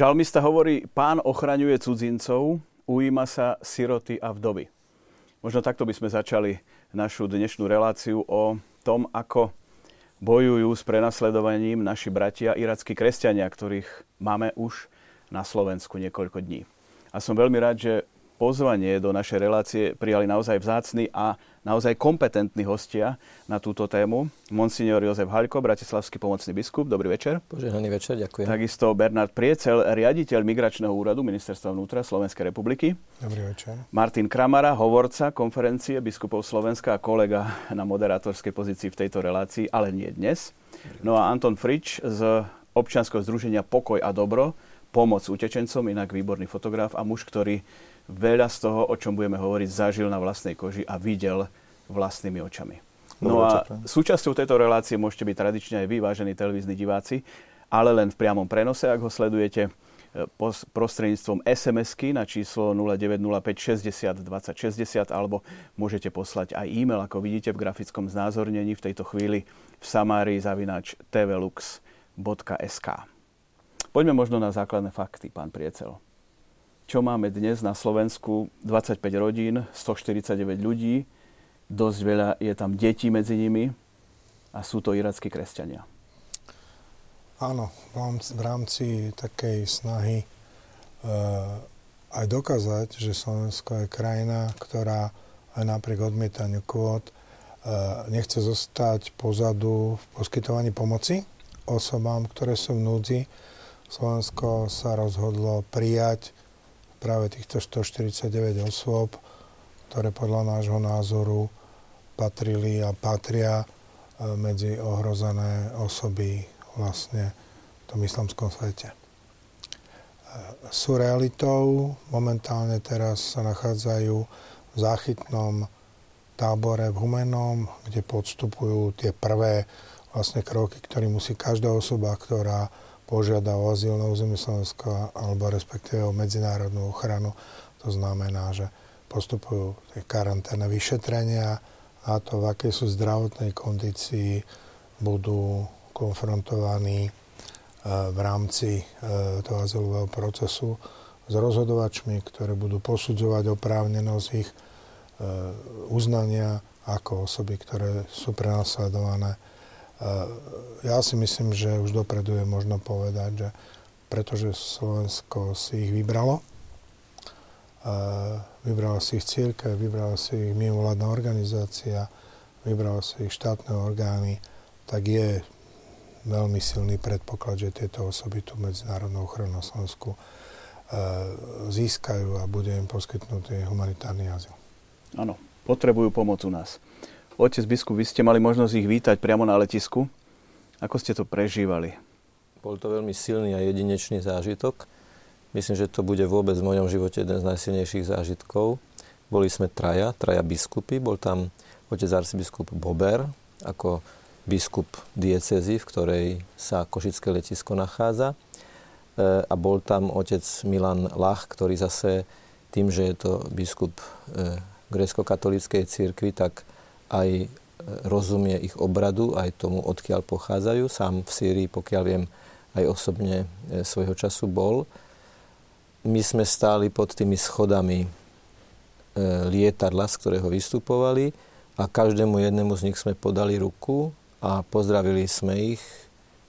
Žalmista hovorí, pán ochraňuje cudzincov, ujíma sa siroty a vdovy. Možno takto by sme začali našu dnešnú reláciu o tom, ako bojujú s prenasledovaním naši bratia irackí kresťania, ktorých máme už na Slovensku niekoľko dní. A som veľmi rád, že pozvanie do našej relácie prijali naozaj vzácni a naozaj kompetentní hostia na túto tému. Monsignor Jozef Haľko, bratislavský pomocný biskup, dobrý večer. Požehnaný večer, ďakujem. Takisto Bernard Priecel, riaditeľ Migračného úradu Ministerstva vnútra Slovenskej republiky. Dobrý večer. Martin Kramara, hovorca konferencie biskupov Slovenska a kolega na moderátorskej pozícii v tejto relácii, ale nie dnes. No a Anton Frič z občianského združenia Pokoj a dobro, pomoc utečencom, inak výborný fotograf a muž, ktorý veľa z toho, o čom budeme hovoriť, zažil na vlastnej koži a videl vlastnými očami. No a súčasťou tejto relácie môžete byť tradične aj vy, vážení televízni diváci, ale len v priamom prenose, ak ho sledujete e, prostredníctvom SMS-ky na číslo 0905 60 20 60 alebo môžete poslať aj e-mail, ako vidíte v grafickom znázornení v tejto chvíli v samárii zavinač tvlux.sk. Poďme možno na základné fakty, pán Priecel čo máme dnes na Slovensku, 25 rodín, 149 ľudí, dosť veľa je tam detí medzi nimi a sú to irackí kresťania. Áno, v rámci takej snahy e, aj dokázať, že Slovensko je krajina, ktorá aj napriek odmietaniu kvót e, nechce zostať pozadu v poskytovaní pomoci osobám, ktoré sú v núdzi. Slovensko sa rozhodlo prijať práve týchto 149 osôb, ktoré podľa nášho názoru patrili a patria e, medzi ohrozené osoby vlastne v tom islamskom svete. E, sú realitou, momentálne teraz sa nachádzajú v záchytnom tábore v Humenom, kde podstupujú tie prvé vlastne kroky, ktoré musí každá osoba, ktorá požiada o azyl na území Slovenska alebo respektíve o medzinárodnú ochranu. To znamená, že postupujú tie karanténne vyšetrenia a to, v akej sú zdravotnej kondícii, budú konfrontovaní e, v rámci e, toho azylového procesu s rozhodovačmi, ktoré budú posudzovať oprávnenosť ich e, uznania ako osoby, ktoré sú prenasledované ja si myslím, že už dopredu je možno povedať, že pretože Slovensko si ich vybralo, vybrala si ich církev, vybrala si ich mimovládna organizácia, vybrala si ich štátne orgány, tak je veľmi silný predpoklad, že tieto osoby tu medzinárodnú ochranu na Slovensku získajú a bude im poskytnutý humanitárny azyl. Áno, potrebujú pomoc u nás. Otec biskup, vy ste mali možnosť ich vítať priamo na letisku. Ako ste to prežívali? Bol to veľmi silný a jedinečný zážitok. Myslím, že to bude vôbec v mojom živote jeden z najsilnejších zážitkov. Boli sme traja, traja biskupy. Bol tam otec arcibiskup Bober ako biskup diecezy, v ktorej sa Košické letisko nachádza. E, a bol tam otec Milan Lach, ktorý zase tým, že je to biskup e, grecko-katolíckej církvy, tak aj e, rozumie ich obradu, aj tomu, odkiaľ pochádzajú. Sám v Sýrii, pokiaľ viem, aj osobne e, svojho času bol. My sme stáli pod tými schodami e, lietadla, z ktorého vystupovali a každému jednému z nich sme podali ruku a pozdravili sme ich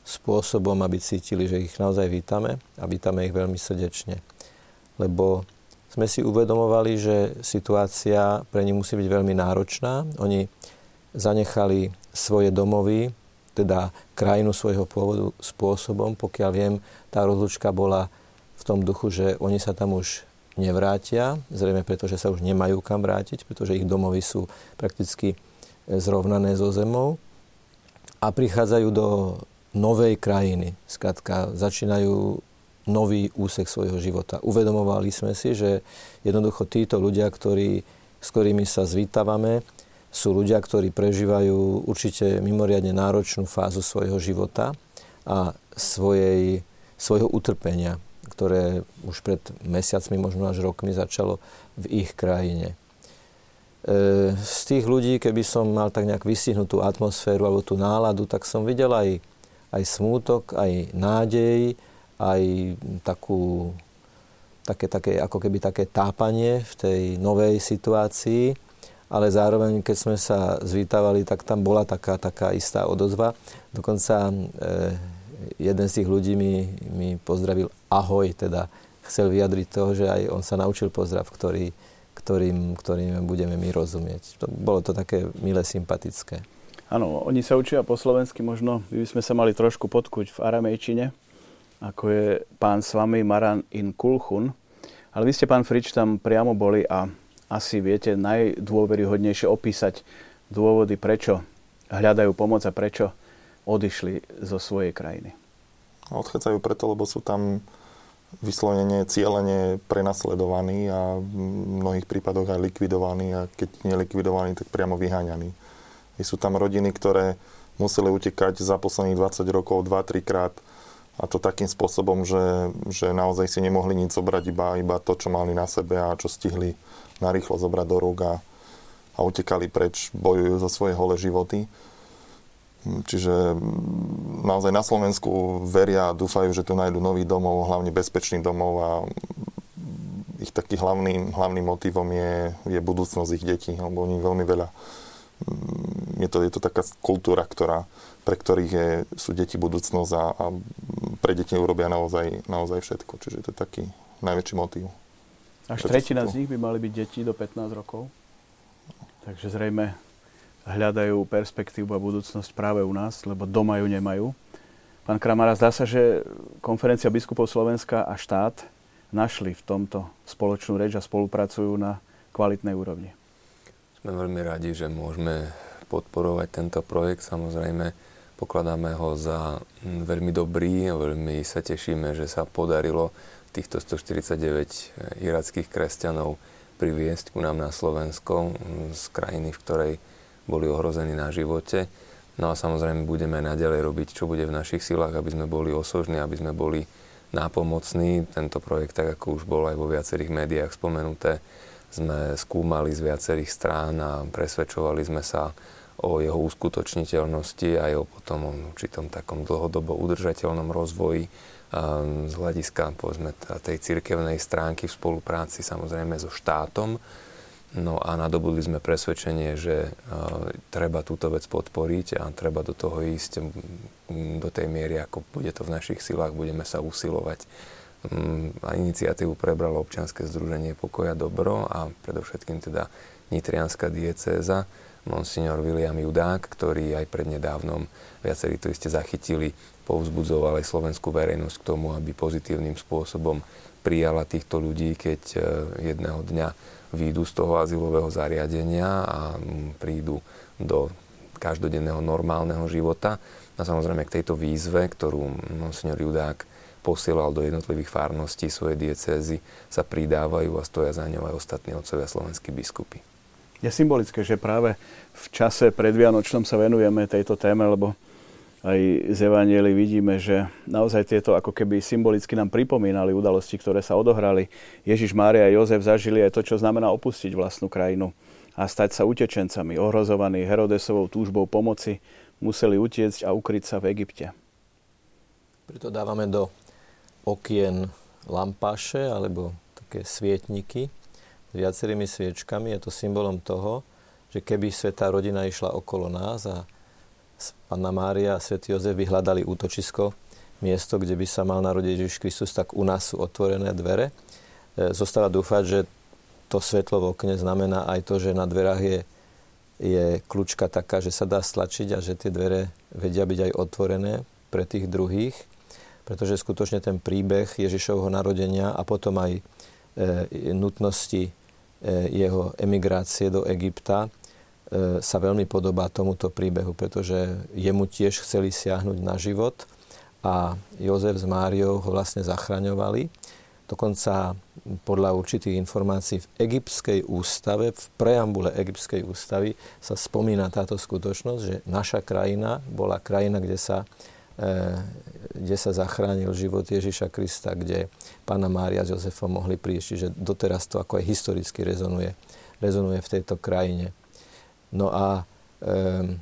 spôsobom, aby cítili, že ich naozaj vítame a vítame ich veľmi srdečne. Lebo sme si uvedomovali, že situácia pre nich musí byť veľmi náročná. Oni zanechali svoje domovy, teda krajinu svojho pôvodu spôsobom, pokiaľ viem, tá rozlučka bola v tom duchu, že oni sa tam už nevrátia, zrejme preto, že sa už nemajú kam vrátiť, pretože ich domovy sú prakticky zrovnané so zemou a prichádzajú do novej krajiny. Skrátka, začínajú nový úsek svojho života. Uvedomovali sme si, že jednoducho títo ľudia, ktorí, s ktorými sa zvítavame, sú ľudia, ktorí prežívajú určite mimoriadne náročnú fázu svojho života a svojej, svojho utrpenia, ktoré už pred mesiacmi, možno až rokmi začalo v ich krajine. E, z tých ľudí, keby som mal tak nejak vystihnúť tú atmosféru alebo tú náladu, tak som videl aj, aj smútok, aj nádej, aj takú, také, také, ako keby také tápanie v tej novej situácii, ale zároveň, keď sme sa zvítavali, tak tam bola taká, taká istá odozva. Dokonca e, jeden z tých ľudí mi, mi pozdravil ahoj, teda chcel vyjadriť toho, že aj on sa naučil pozdrav, ktorý, ktorým, ktorým budeme my rozumieť. To, bolo to také milé, sympatické. Áno, oni sa učia po slovensky, možno by sme sa mali trošku podkuť v aramejčine, ako je pán s vami Maran in Kulchun. Ale vy ste, pán Frič, tam priamo boli a asi viete najdôveryhodnejšie opísať dôvody, prečo hľadajú pomoc a prečo odišli zo svojej krajiny. Odchádzajú preto, lebo sú tam vyslovene cieľene prenasledovaní a v mnohých prípadoch aj likvidovaní a keď nelikvidovaní, tak priamo vyháňaní. Sú tam rodiny, ktoré museli utekať za posledných 20 rokov 2-3 krát a to takým spôsobom, že, že naozaj si nemohli nič zobrať, iba, iba to, čo mali na sebe a čo stihli narýchlo zobrať do rúk a, a utekali preč, bojujú za svoje holé životy. Čiže naozaj na Slovensku veria a dúfajú, že tu nájdu nový domov, hlavne bezpečný domov a ich takým hlavným, hlavným motivom je, je budúcnosť ich detí, lebo oni veľmi veľa je to, je to taká kultúra, ktorá, pre ktorých je, sú deti budúcnosť a, a pre deti urobia naozaj, naozaj všetko. Čiže to je taký najväčší motív. Až tretina z nich by mali byť deti do 15 rokov. Takže zrejme hľadajú perspektívu a budúcnosť práve u nás, lebo doma ju nemajú. Pán Kramara, zdá sa, že konferencia biskupov Slovenska a štát našli v tomto spoločnú reč a spolupracujú na kvalitnej úrovni. Sme veľmi radi, že môžeme podporovať tento projekt. Samozrejme, pokladáme ho za mm, veľmi dobrý a veľmi sa tešíme, že sa podarilo týchto 149 eh, irackých kresťanov priviesť ku nám na Slovensko mm, z krajiny, v ktorej boli ohrození na živote. No a samozrejme budeme naďalej robiť, čo bude v našich silách, aby sme boli osožní, aby sme boli nápomocní. Tento projekt, tak ako už bol aj vo viacerých médiách spomenuté, sme skúmali z viacerých strán a presvedčovali sme sa o jeho uskutočniteľnosti aj o potom určitom takom dlhodobo udržateľnom rozvoji z hľadiska povedzme, tej cirkevnej stránky v spolupráci samozrejme so štátom. No a nadobudli sme presvedčenie, že uh, treba túto vec podporiť a treba do toho ísť do tej miery, ako bude to v našich silách, budeme sa usilovať Mm, a iniciatívu prebralo občianske združenie Pokoja Dobro a predovšetkým teda Nitrianská diecéza, monsignor William Judák, ktorý aj prednedávnom viacerí ste zachytili, povzbudzoval aj slovenskú verejnosť k tomu, aby pozitívnym spôsobom prijala týchto ľudí, keď e, jedného dňa výjdu z toho azylového zariadenia a mm, prídu do každodenného normálneho života. A samozrejme k tejto výzve, ktorú monsignor Judák posielal do jednotlivých fárností svoje diecézy, sa pridávajú a stoja za ňou aj ostatní otcovia slovenskí biskupy. Je symbolické, že práve v čase predvianočnom sa venujeme tejto téme, lebo aj z Evanieli vidíme, že naozaj tieto ako keby symbolicky nám pripomínali udalosti, ktoré sa odohrali. Ježiš, Mária a Jozef zažili aj to, čo znamená opustiť vlastnú krajinu a stať sa utečencami, ohrozovaní Herodesovou túžbou pomoci, museli utiecť a ukryť sa v Egypte. Preto dávame do okien lampáše alebo také svietniky viacerými sviečkami. Je to symbolom toho, že keby svetá rodina išla okolo nás a Panna Mária a svätý Jozef vyhľadali útočisko, miesto, kde by sa mal narodiť Ježiš Kristus, tak u nás sú otvorené dvere. E, zostáva dúfať, že to svetlo v okne znamená aj to, že na dverách je, je kľúčka taká, že sa dá stlačiť a že tie dvere vedia byť aj otvorené pre tých druhých pretože skutočne ten príbeh Ježišovho narodenia a potom aj e, nutnosti jeho emigrácie do Egypta e, sa veľmi podobá tomuto príbehu, pretože jemu tiež chceli siahnuť na život a Jozef s Máriou ho vlastne zachraňovali. Dokonca podľa určitých informácií v egyptskej ústave, v preambule egyptskej ústavy sa spomína táto skutočnosť, že naša krajina bola krajina, kde sa E, kde sa zachránil život Ježiša Krista, kde pána Mária s Jozefom mohli prísť. Čiže doteraz to ako aj historicky rezonuje, rezonuje v tejto krajine. No a e,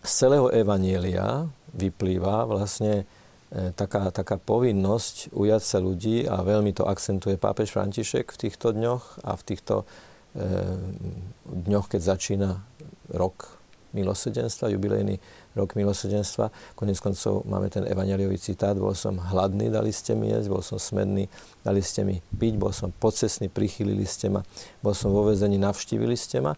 z celého Evanielia vyplýva vlastne taká, taká povinnosť ujať sa ľudí a veľmi to akcentuje pápež František v týchto dňoch a v týchto e, dňoch, keď začína rok milosedenstva, jubilejný rok milosedenstva. Konec koncov máme ten evaneliový citát, bol som hladný, dali ste mi jesť, bol som smedný, dali ste mi piť, bol som pocesný, prichylili ste ma, bol som vo vezení, navštívili ste ma.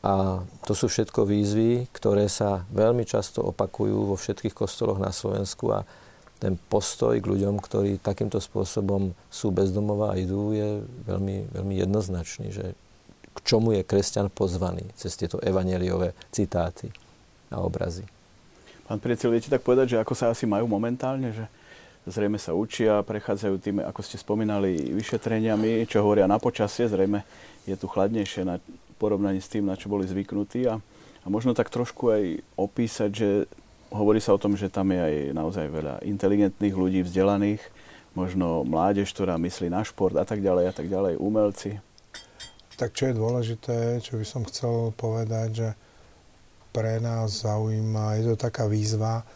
A to sú všetko výzvy, ktoré sa veľmi často opakujú vo všetkých kostoloch na Slovensku a ten postoj k ľuďom, ktorí takýmto spôsobom sú bezdomová a idú, je veľmi, veľmi jednoznačný, že k čomu je kresťan pozvaný cez tieto evaneliové citáty a obrazy. Pán priateľ, viete tak povedať, že ako sa asi majú momentálne, že zrejme sa učia, prechádzajú tými, ako ste spomínali, vyšetreniami, čo hovoria na počasie, zrejme je tu chladnejšie na porovnaní s tým, na čo boli zvyknutí a, a možno tak trošku aj opísať, že hovorí sa o tom, že tam je aj naozaj veľa inteligentných ľudí, vzdelaných, možno mládež, ktorá myslí na šport a tak ďalej a tak ďalej, umelci. Tak čo je dôležité, čo by som chcel povedať, že pre nás zaujíma, je to taká výzva,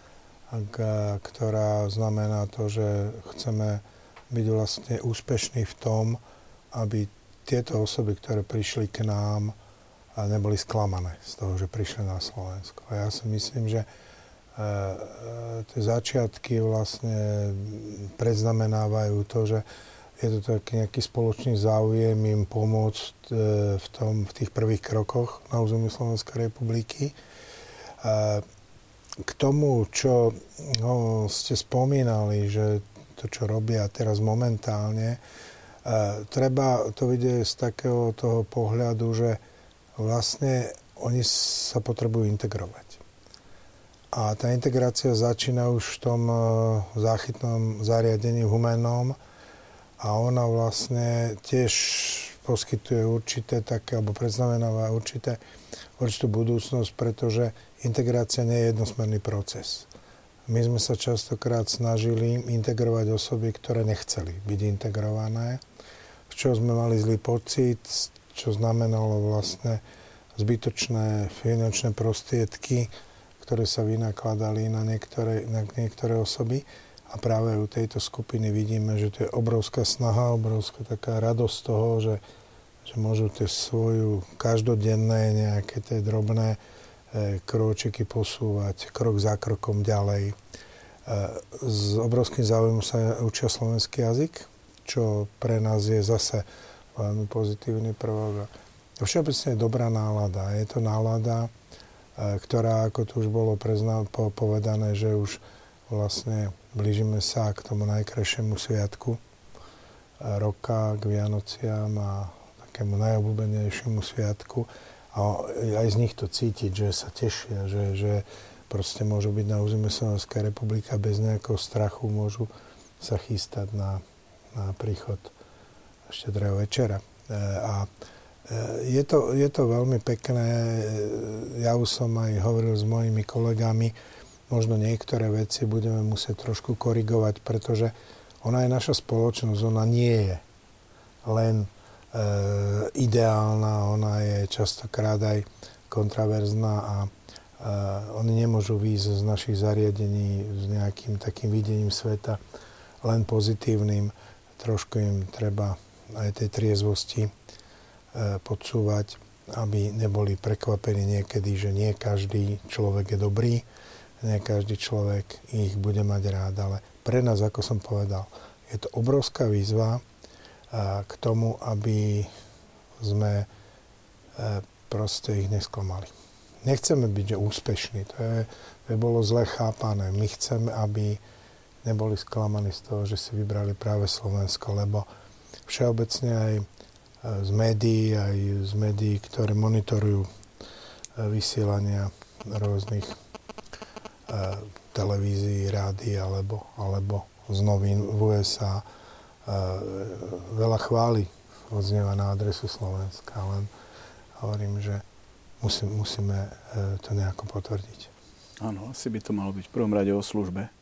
ktorá znamená to, že chceme byť vlastne úspešní v tom, aby tieto osoby, ktoré prišli k nám, neboli sklamané z toho, že prišli na Slovensko. A ja si myslím, že e, e, tie začiatky vlastne predznamenávajú to, že je to taký nejaký spoločný záujem im pomôcť e, v, tom, v tých prvých krokoch na území Slovenskej republiky. K tomu, čo no, ste spomínali, že to, čo robia teraz momentálne, treba to vidieť z takého toho pohľadu, že vlastne oni sa potrebujú integrovať. A tá integrácia začína už v tom e, záchytnom zariadení humenom a ona vlastne tiež poskytuje určité také, alebo predznamenáva určité, určitú budúcnosť, pretože integrácia nie je jednosmerný proces. My sme sa častokrát snažili integrovať osoby, ktoré nechceli byť integrované čo sme mali zlý pocit, čo znamenalo vlastne zbytočné finančné prostriedky, ktoré sa vynakladali na niektoré, na niektoré osoby. A práve u tejto skupiny vidíme, že to je obrovská snaha, obrovská taká radosť toho, že, že môžu tie svoju každodenné nejaké tie drobné e, kročiky posúvať krok za krokom ďalej. E, s obrovským záujmom sa učia slovenský jazyk, čo pre nás je zase veľmi pozitívny prvok. Všeobecne je dobrá nálada. Je to nálada, e, ktorá, ako tu už bolo prezna- povedané, že už vlastne blížime sa k tomu najkrajšiemu sviatku e, roka, k Vianociam a takému najobľúbenejšiemu sviatku. A aj z nich to cítiť, že sa tešia, že, že proste môžu byť na území Slovenskej republiky a bez nejakého strachu môžu sa chystať na na príchod štedrého večera. E, a e, je to, je to veľmi pekné. Ja už som aj hovoril s mojimi kolegami, možno niektoré veci budeme musieť trošku korigovať, pretože ona je naša spoločnosť, ona nie je len e, ideálna, ona je častokrát aj kontraverzná a e, oni nemôžu výjsť z našich zariadení s nejakým takým videním sveta len pozitívnym. Trošku im treba aj tej triezvosti e, podsúvať, aby neboli prekvapení niekedy, že nie každý človek je dobrý, nie každý človek ich bude mať rád, ale pre nás, ako som povedal, je to obrovská výzva e, k tomu, aby sme e, proste ich nesklamali. Nechceme byť že úspešní, to je, to bolo zle chápané. My chceme, aby neboli sklamaní z toho, že si vybrali práve Slovensko, lebo všeobecne aj e, z médií, aj z médií, ktoré monitorujú vysielania rôznych e, televízií, rády alebo, alebo z novín v USA. Veľa chvály odznieva na adresu Slovenska, len hovorím, že musí, musíme to nejako potvrdiť. Áno, asi by to malo byť v prvom rade o službe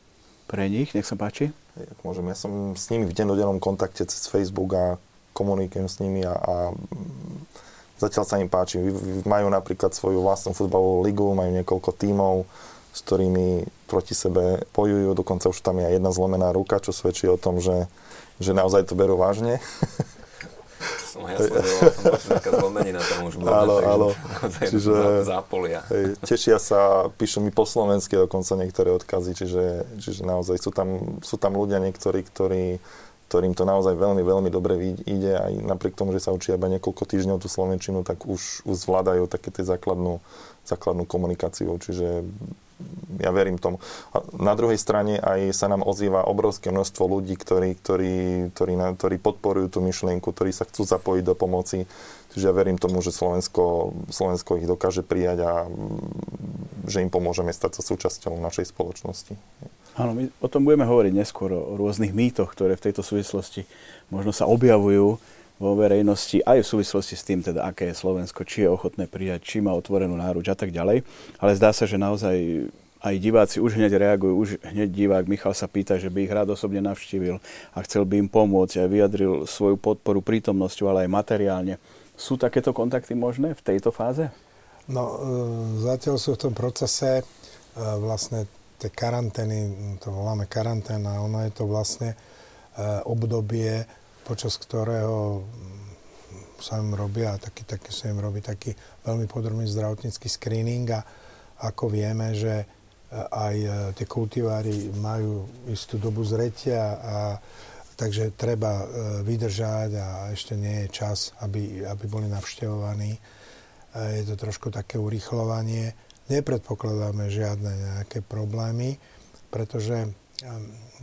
pre nich. Nech sa páči. Jak môžem, ja som s nimi v dennodennom kontakte cez Facebook a komunikujem s nimi a, a zatiaľ sa im páči. Majú napríklad svoju vlastnú futbalovú ligu, majú niekoľko tímov, s ktorými proti sebe bojujú, dokonca už tam je aj jedna zlomená ruka, čo svedčí o tom, že, že naozaj to berú vážne. Som ja sledoval, som počul taká zlomenina tam už bola, áno, áno. čiže zápolia. Hej, tešia sa, píšu mi po slovensky dokonca niektoré odkazy, čiže, čiže naozaj sú tam, sú tam ľudia niektorí, ktorí, ktorým to naozaj veľmi, veľmi dobre ide aj napriek tomu, že sa učia iba niekoľko týždňov tú slovenčinu, tak už, už zvládajú také tie základnú, základnú komunikáciu, čiže ja verím tomu. A na druhej strane aj sa nám ozýva obrovské množstvo ľudí, ktorí, ktorí, ktorí, ktorí podporujú tú myšlienku, ktorí sa chcú zapojiť do pomoci. Čiže ja verím tomu, že Slovensko, Slovensko ich dokáže prijať a mm, že im pomôžeme stať sa súčasťou našej spoločnosti. Áno, my o tom budeme hovoriť neskôr, o rôznych mýtoch, ktoré v tejto súvislosti možno sa objavujú vo verejnosti, aj v súvislosti s tým, teda, aké je Slovensko, či je ochotné prijať, či má otvorenú náruč a tak ďalej. Ale zdá sa, že naozaj aj diváci už hneď reagujú, už hneď divák Michal sa pýta, že by ich rád osobne navštívil a chcel by im pomôcť a vyjadril svoju podporu prítomnosťou, ale aj materiálne. Sú takéto kontakty možné v tejto fáze? No, e, zatiaľ sú v tom procese e, vlastne tie karantény, to voláme karanténa, ono je to vlastne e, obdobie, počas ktorého sa im robia, taký, taký sa im robí taký veľmi podrobný zdravotnícky screening a ako vieme, že aj e, tie kultivári majú istú dobu zretia a takže treba e, vydržať a ešte nie je čas, aby, aby boli navštevovaní. E, je to trošku také urýchlovanie. Nepredpokladáme žiadne nejaké problémy, pretože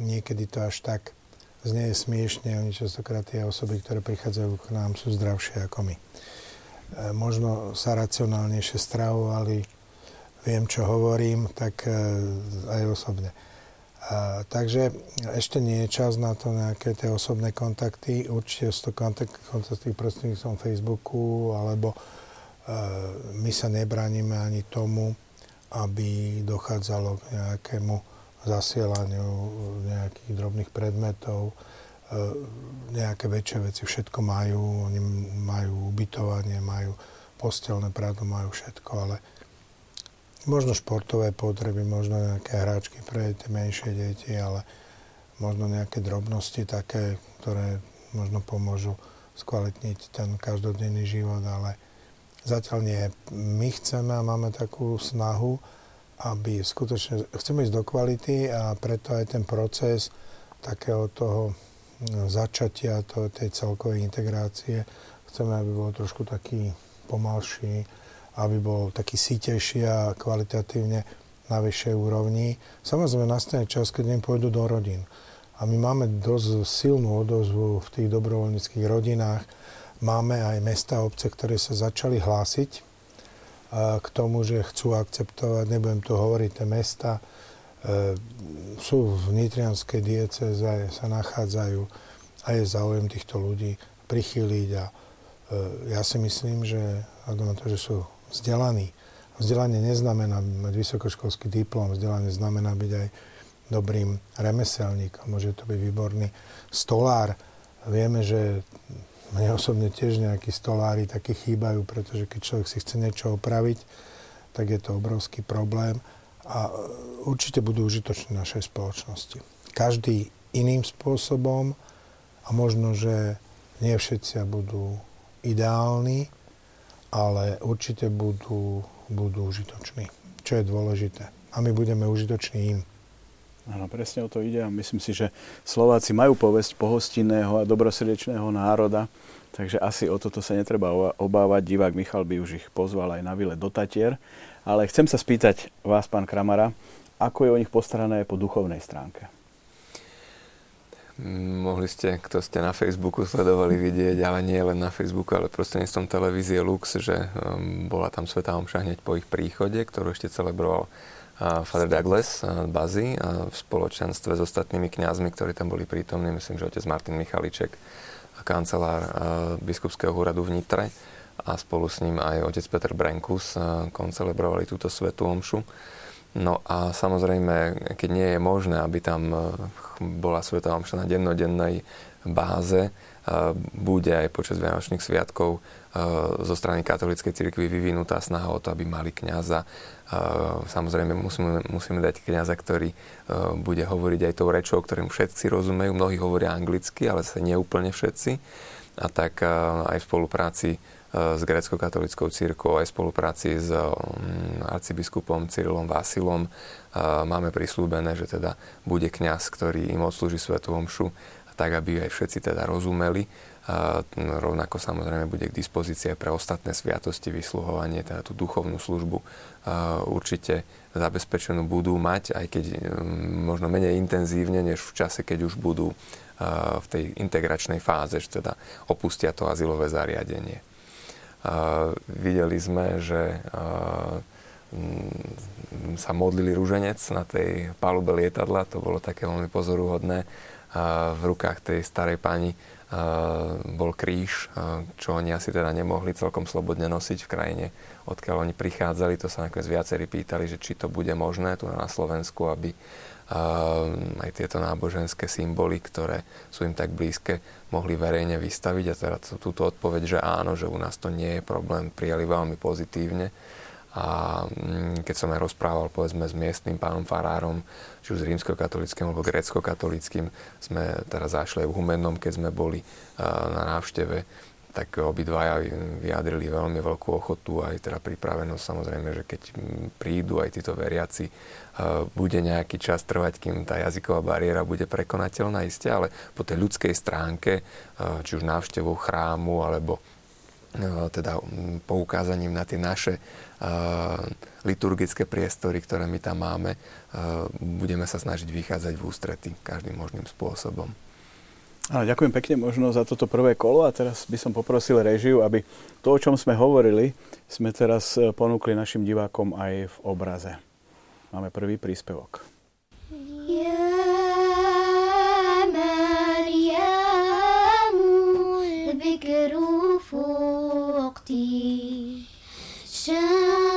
niekedy to až tak znie smiešne. Oni častokrát tie osoby, ktoré prichádzajú k nám, sú zdravšie ako my. Možno sa racionálnejšie stravovali, viem, čo hovorím, tak e, aj osobne. A, takže ešte nie je čas na to nejaké tie osobné kontakty. Určite sú to kontakt, prostredníctvom Facebooku, alebo e, my sa nebránime ani tomu, aby dochádzalo k nejakému zasielaniu nejakých drobných predmetov, e, nejaké väčšie veci, všetko majú, oni majú ubytovanie, majú postelné prádlo, majú všetko, ale Možno športové potreby, možno nejaké hráčky pre tie menšie deti, ale možno nejaké drobnosti také, ktoré možno pomôžu skvalitniť ten každodenný život, ale zatiaľ nie. My chceme a máme takú snahu, aby skutočne, chceme ísť do kvality a preto aj ten proces takého toho začatia to, tej celkovej integrácie chceme, aby bol trošku taký pomalší, aby bol taký sítejší a kvalitatívne na vyššej úrovni. Samozrejme nastane čas, keď im pôjdu do rodín. A my máme dosť silnú odozvu v tých dobrovoľníckých rodinách. Máme aj mesta obce, ktoré sa začali hlásiť k tomu, že chcú akceptovať, nebudem tu hovoriť, tie mesta e, sú v Nitrianskej dieceze, sa nachádzajú a je záujem týchto ľudí prichýliť a e, ja si myslím, že na to, že sú vzdelaný. Vzdelanie neznamená mať vysokoškolský diplom, vzdelanie znamená byť aj dobrým remeselníkom, môže to byť výborný stolár. Vieme, že mne osobne tiež nejakí stolári takí chýbajú, pretože keď človek si chce niečo opraviť, tak je to obrovský problém a určite budú užitoční našej spoločnosti. Každý iným spôsobom a možno, že nie všetci budú ideálni, ale určite budú, budú užitoční, čo je dôležité. A my budeme užitoční im. Áno, presne o to ide a myslím si, že Slováci majú povesť pohostinného a dobrosrdečného národa, takže asi o toto sa netreba obávať. Divák Michal by už ich pozval aj na vile do Tatier. Ale chcem sa spýtať vás, pán Kramara, ako je o nich postarané po duchovnej stránke? Mohli ste, kto ste na Facebooku sledovali vidieť, ale nie len na Facebooku, ale prostredníctvom televízie Lux, že um, bola tam Svetá Omša hneď po ich príchode, ktorú ešte celebroval Father Douglas Bazy uh, v spoločenstve s ostatnými kňazmi, ktorí tam boli prítomní, myslím, že otec Martin Michaliček, kancelár biskupského úradu v Nitre a spolu s ním aj otec Peter Brenkus koncelebrovali túto Svetú Omšu. No a samozrejme, keď nie je možné, aby tam bola Svetová omša na dennodennej báze, bude aj počas Vianočných sviatkov zo strany katolíckej cirkvi vyvinutá snaha o to, aby mali kňaza. Samozrejme musíme, musíme dať kňaza, ktorý bude hovoriť aj tou rečou, ktorým všetci rozumejú. Mnohí hovoria anglicky, ale sa neúplne všetci. A tak aj v spolupráci s grecko-katolickou církou, aj v spolupráci s arcibiskupom Cyrilom Vasilom máme prislúbené, že teda bude kňaz, ktorý im odslúži Svetú Omšu tak aby aj všetci teda rozumeli. A rovnako samozrejme bude k dispozícii pre ostatné sviatosti, vysluhovanie, teda tú duchovnú službu určite zabezpečenú budú mať, aj keď možno menej intenzívne, než v čase, keď už budú v tej integračnej fáze, že teda opustia to azylové zariadenie. Videli sme, že sa modlili rúženec na tej palube lietadla, to bolo také veľmi pozoruhodné v rukách tej starej pani bol kríž, čo oni asi teda nemohli celkom slobodne nosiť v krajine, odkiaľ oni prichádzali. To sa nakoniec viacerí pýtali, že či to bude možné tu na Slovensku, aby aj tieto náboženské symboly, ktoré sú im tak blízke, mohli verejne vystaviť. A teda túto odpoveď, že áno, že u nás to nie je problém, prijali veľmi pozitívne. A mm, keď som aj rozprával povedzme s miestnym pánom farárom, či už rímskokatolickým alebo grecko-katolickým, sme teraz zašli v Humennom, keď sme boli na návšteve, tak obidvaja vyjadrili veľmi veľkú ochotu aj teda pripravenosť. Samozrejme, že keď prídu aj títo veriaci, bude nejaký čas trvať, kým tá jazyková bariéra bude prekonateľná isté, ale po tej ľudskej stránke, či už návštevou chrámu alebo teda poukázaním na tie naše liturgické priestory, ktoré my tam máme, budeme sa snažiť vychádzať v ústrety každým možným spôsobom. Áno, ďakujem pekne možno za toto prvé kolo a teraz by som poprosil režiu, aby to, o čom sme hovorili, sme teraz e, ponúkli našim divákom aj v obraze. Máme prvý príspevok. 想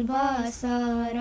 البصر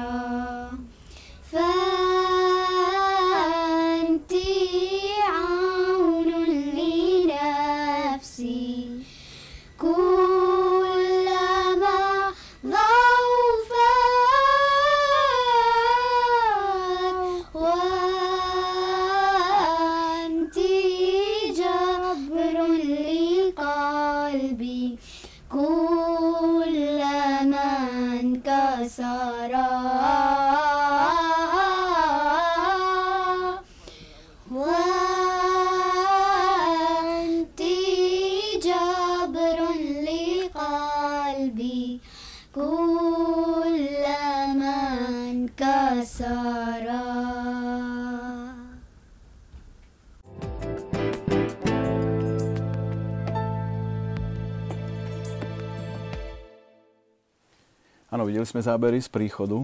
sme zábery z príchodu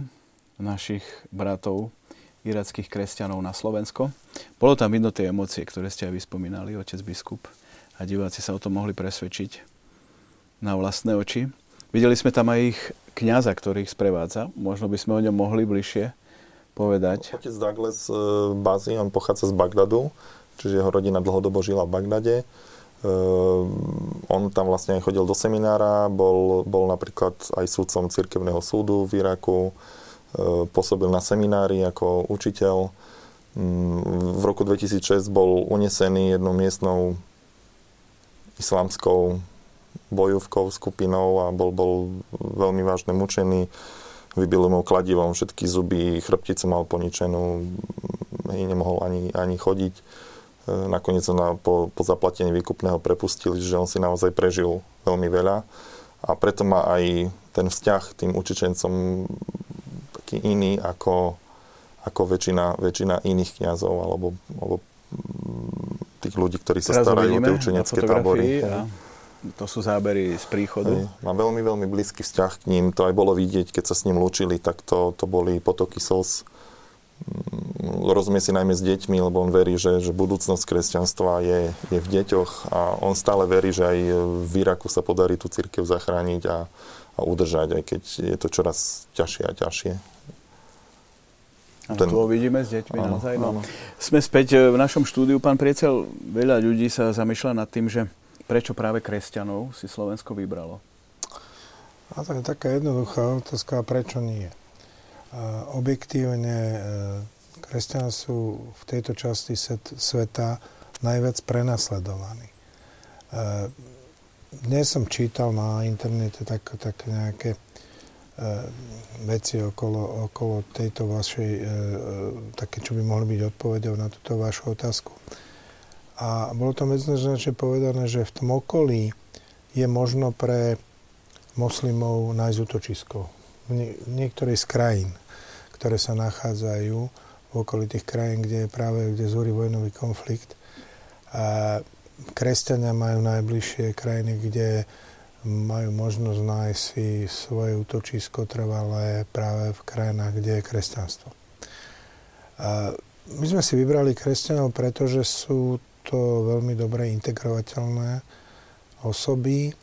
našich bratov, irackých kresťanov na Slovensko. Bolo tam vidno tie emócie, ktoré ste aj vyspomínali, otec biskup. A diváci sa o tom mohli presvedčiť na vlastné oči. Videli sme tam aj ich kňaza, ktorý ich sprevádza. Možno by sme o ňom mohli bližšie povedať. Otec Douglas e, Bazi, on pochádza z Bagdadu, čiže jeho rodina dlhodobo žila v Bagdade. Uh, on tam vlastne aj chodil do seminára, bol, bol napríklad aj súdcom cirkevného súdu v Iraku, uh, pôsobil na seminári ako učiteľ. Um, v roku 2006 bol unesený jednou miestnou islamskou bojovkou skupinou a bol, bol veľmi vážne mučený. Vybili mu kladivom všetky zuby, chrbticu mal poničenú, nemohol ani, ani chodiť nakoniec ho na, po, po zaplatení výkupného prepustili, že on si naozaj prežil veľmi veľa a preto má aj ten vzťah tým učičencom taký iný ako, ako väčšina, väčšina iných kňazov alebo, alebo tých ľudí, ktorí sa Teraz starajú o tie učenecké tábory. A to sú zábery z príchodu. Hej, má veľmi, veľmi blízky vzťah k ním. To aj bolo vidieť, keď sa s ním lúčili, tak to, to boli potoky slz rozumie si najmä s deťmi, lebo on verí, že, že budúcnosť kresťanstva je, je v deťoch a on stále verí, že aj v Iraku sa podarí tú církev zachrániť a, a udržať, aj keď je to čoraz ťažšie a ťažšie. Ten... Tu ho vidíme s deťmi áno, naozaj. No. Sme späť e, v našom štúdiu. Pán Priecel, veľa ľudí sa zamýšľa nad tým, že prečo práve kresťanov si Slovensko vybralo? A to je taká jednoduchá otázka, prečo nie. Objektívne e, kresťania sú v tejto časti sveta najviac prenasledovaní. E, dnes som čítal na internete tak, tak nejaké e, veci okolo, okolo tejto vašej, také, čo by mohli byť odpovedou na túto vašu otázku. A bolo tam jednoznačne povedané, že v tom okolí je možno pre moslimov nájsť útočisko. V niektorej z krajín ktoré sa nachádzajú v okolí tých krajín, kde je práve kde zúri vojnový konflikt. A kresťania majú najbližšie krajiny, kde majú možnosť nájsť si svoje útočisko trvalé práve v krajinách, kde je kresťanstvo. A my sme si vybrali kresťanov, pretože sú to veľmi dobre integrovateľné osoby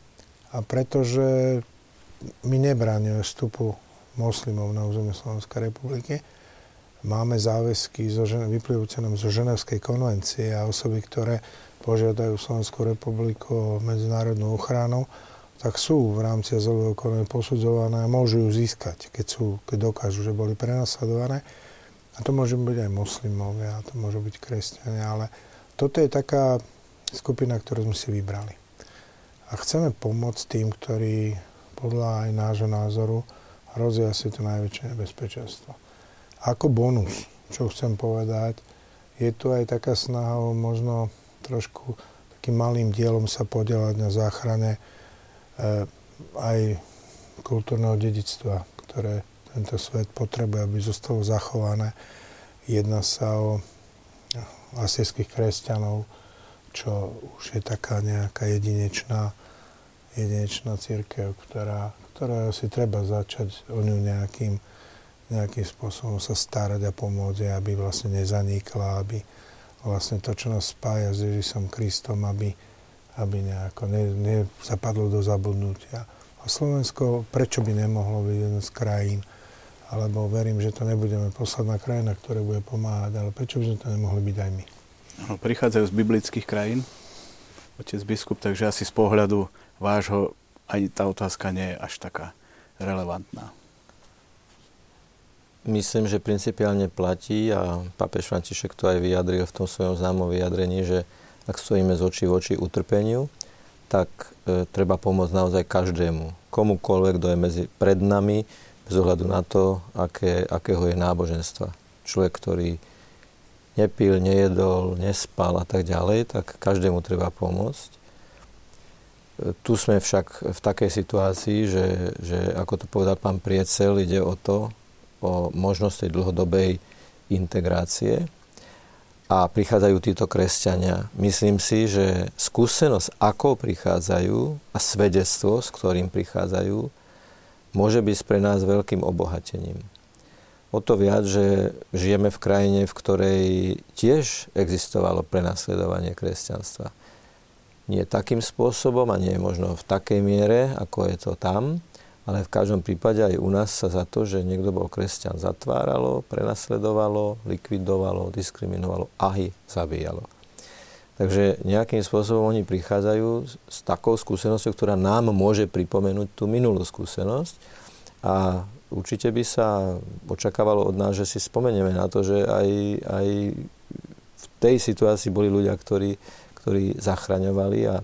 a pretože my nebránime vstupu moslimov na území Slovenskej republiky. Máme záväzky zo, vyplývajúce nám zo Ženevskej konvencie a osoby, ktoré požiadajú Slovenskú republiku o medzinárodnú ochranu, tak sú v rámci azylového konania posudzované a môžu ju získať, keď, sú, keď dokážu, že boli prenasledované. A to môžu byť aj moslimovia, a to môžu byť kresťania, ale toto je taká skupina, ktorú sme si vybrali. A chceme pomôcť tým, ktorí podľa aj nášho názoru hrozí asi to najväčšie nebezpečenstvo. Ako bonus, čo chcem povedať, je tu aj taká snaha o možno trošku takým malým dielom sa podielať na záchrane e, aj kultúrneho dedictva, ktoré tento svet potrebuje, aby zostalo zachované. Jedná sa o asijských kresťanov, čo už je taká nejaká jedinečná, jedinečná církev, ktorá, ktorá si treba začať o ňu nejakým, nejakým spôsobom sa starať a pomôcť, aby vlastne nezanikla, aby vlastne to, čo nás spája s Ježišom Kristom, aby, aby nejako ne, do zabudnutia. A Slovensko, prečo by nemohlo byť jeden z krajín, alebo verím, že to nebudeme posledná krajina, ktorá bude pomáhať, ale prečo by sme to nemohli byť aj my? Prichádzajú z biblických krajín, otec biskup, takže asi z pohľadu vášho ani tá otázka nie je až taká relevantná. Myslím, že principiálne platí a papež František to aj vyjadril v tom svojom známom vyjadrení, že ak stojíme z očí v oči utrpeniu, tak e, treba pomôcť naozaj každému, komukoľvek, kto je medzi, pred nami, bez ohľadu na to, aké, akého je náboženstva. Človek, ktorý nepil, nejedol, nespal a tak ďalej, tak každému treba pomôcť. Tu sme však v takej situácii, že, že ako to povedal pán Priecel, ide o to, o možnosť tej dlhodobej integrácie a prichádzajú títo kresťania. Myslím si, že skúsenosť, ako prichádzajú a svedectvo, s ktorým prichádzajú, môže byť pre nás veľkým obohatením. O to viac, že žijeme v krajine, v ktorej tiež existovalo prenasledovanie kresťanstva. Nie takým spôsobom a nie možno v takej miere, ako je to tam, ale v každom prípade aj u nás sa za to, že niekto bol kresťan, zatváralo, prenasledovalo, likvidovalo, diskriminovalo a i zabíjalo. Takže nejakým spôsobom oni prichádzajú s takou skúsenosťou, ktorá nám môže pripomenúť tú minulú skúsenosť a určite by sa očakávalo od nás, že si spomenieme na to, že aj, aj v tej situácii boli ľudia, ktorí, ktorí zachraňovali a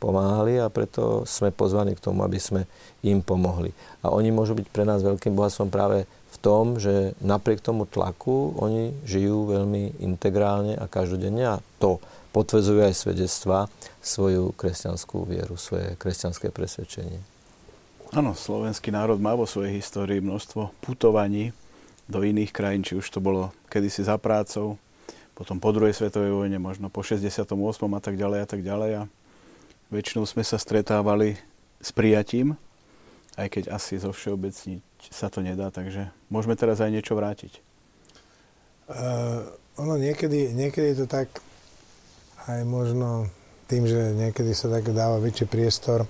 pomáhali a preto sme pozvaní k tomu, aby sme im pomohli. A oni môžu byť pre nás veľkým bohatstvom práve v tom, že napriek tomu tlaku oni žijú veľmi integrálne a každodenne a to potvrdzujú aj svedectva svoju kresťanskú vieru, svoje kresťanské presvedčenie. Áno, slovenský národ má vo svojej histórii množstvo putovaní do iných krajín, či už to bolo kedysi za prácou, potom po druhej svetovej vojne, možno po 68. a tak ďalej a tak ďalej. A väčšinou sme sa stretávali s prijatím, aj keď asi zo všeobecniť sa to nedá, takže môžeme teraz aj niečo vrátiť. Uh, ono niekedy, niekedy je to tak, aj možno tým, že niekedy sa tak dáva väčší priestor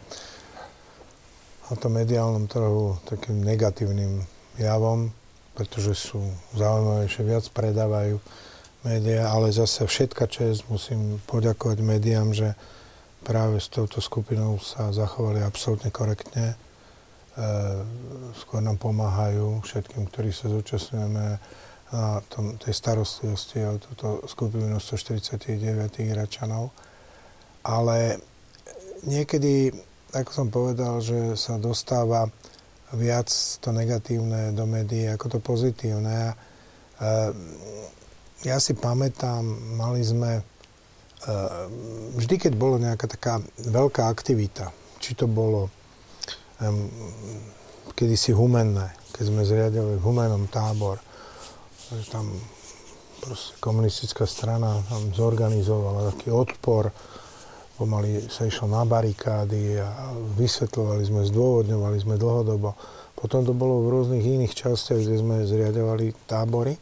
na tom mediálnom trhu takým negatívnym javom, pretože sú zaujímavejšie, viac predávajú médiá, ale zase všetka čest musím poďakovať médiám, že práve s touto skupinou sa zachovali absolútne korektne. E, skôr nám pomáhajú všetkým, ktorí sa zúčastňujeme na tom, tej starostlivosti o túto skupinu 149 Iračanov. Ale niekedy, ako som povedal, že sa dostáva viac to negatívne do médií ako to pozitívne. Ja si pamätám, mali sme vždy, keď bolo nejaká taká veľká aktivita, či to bolo kedysi humenné, keď sme zriadili v humenom tábor, že tam komunistická strana tam zorganizovala taký odpor, pomaly sa išlo na barikády a vysvetľovali sme, zdôvodňovali sme dlhodobo. Potom to bolo v rôznych iných častiach, kde sme zriadovali tábory.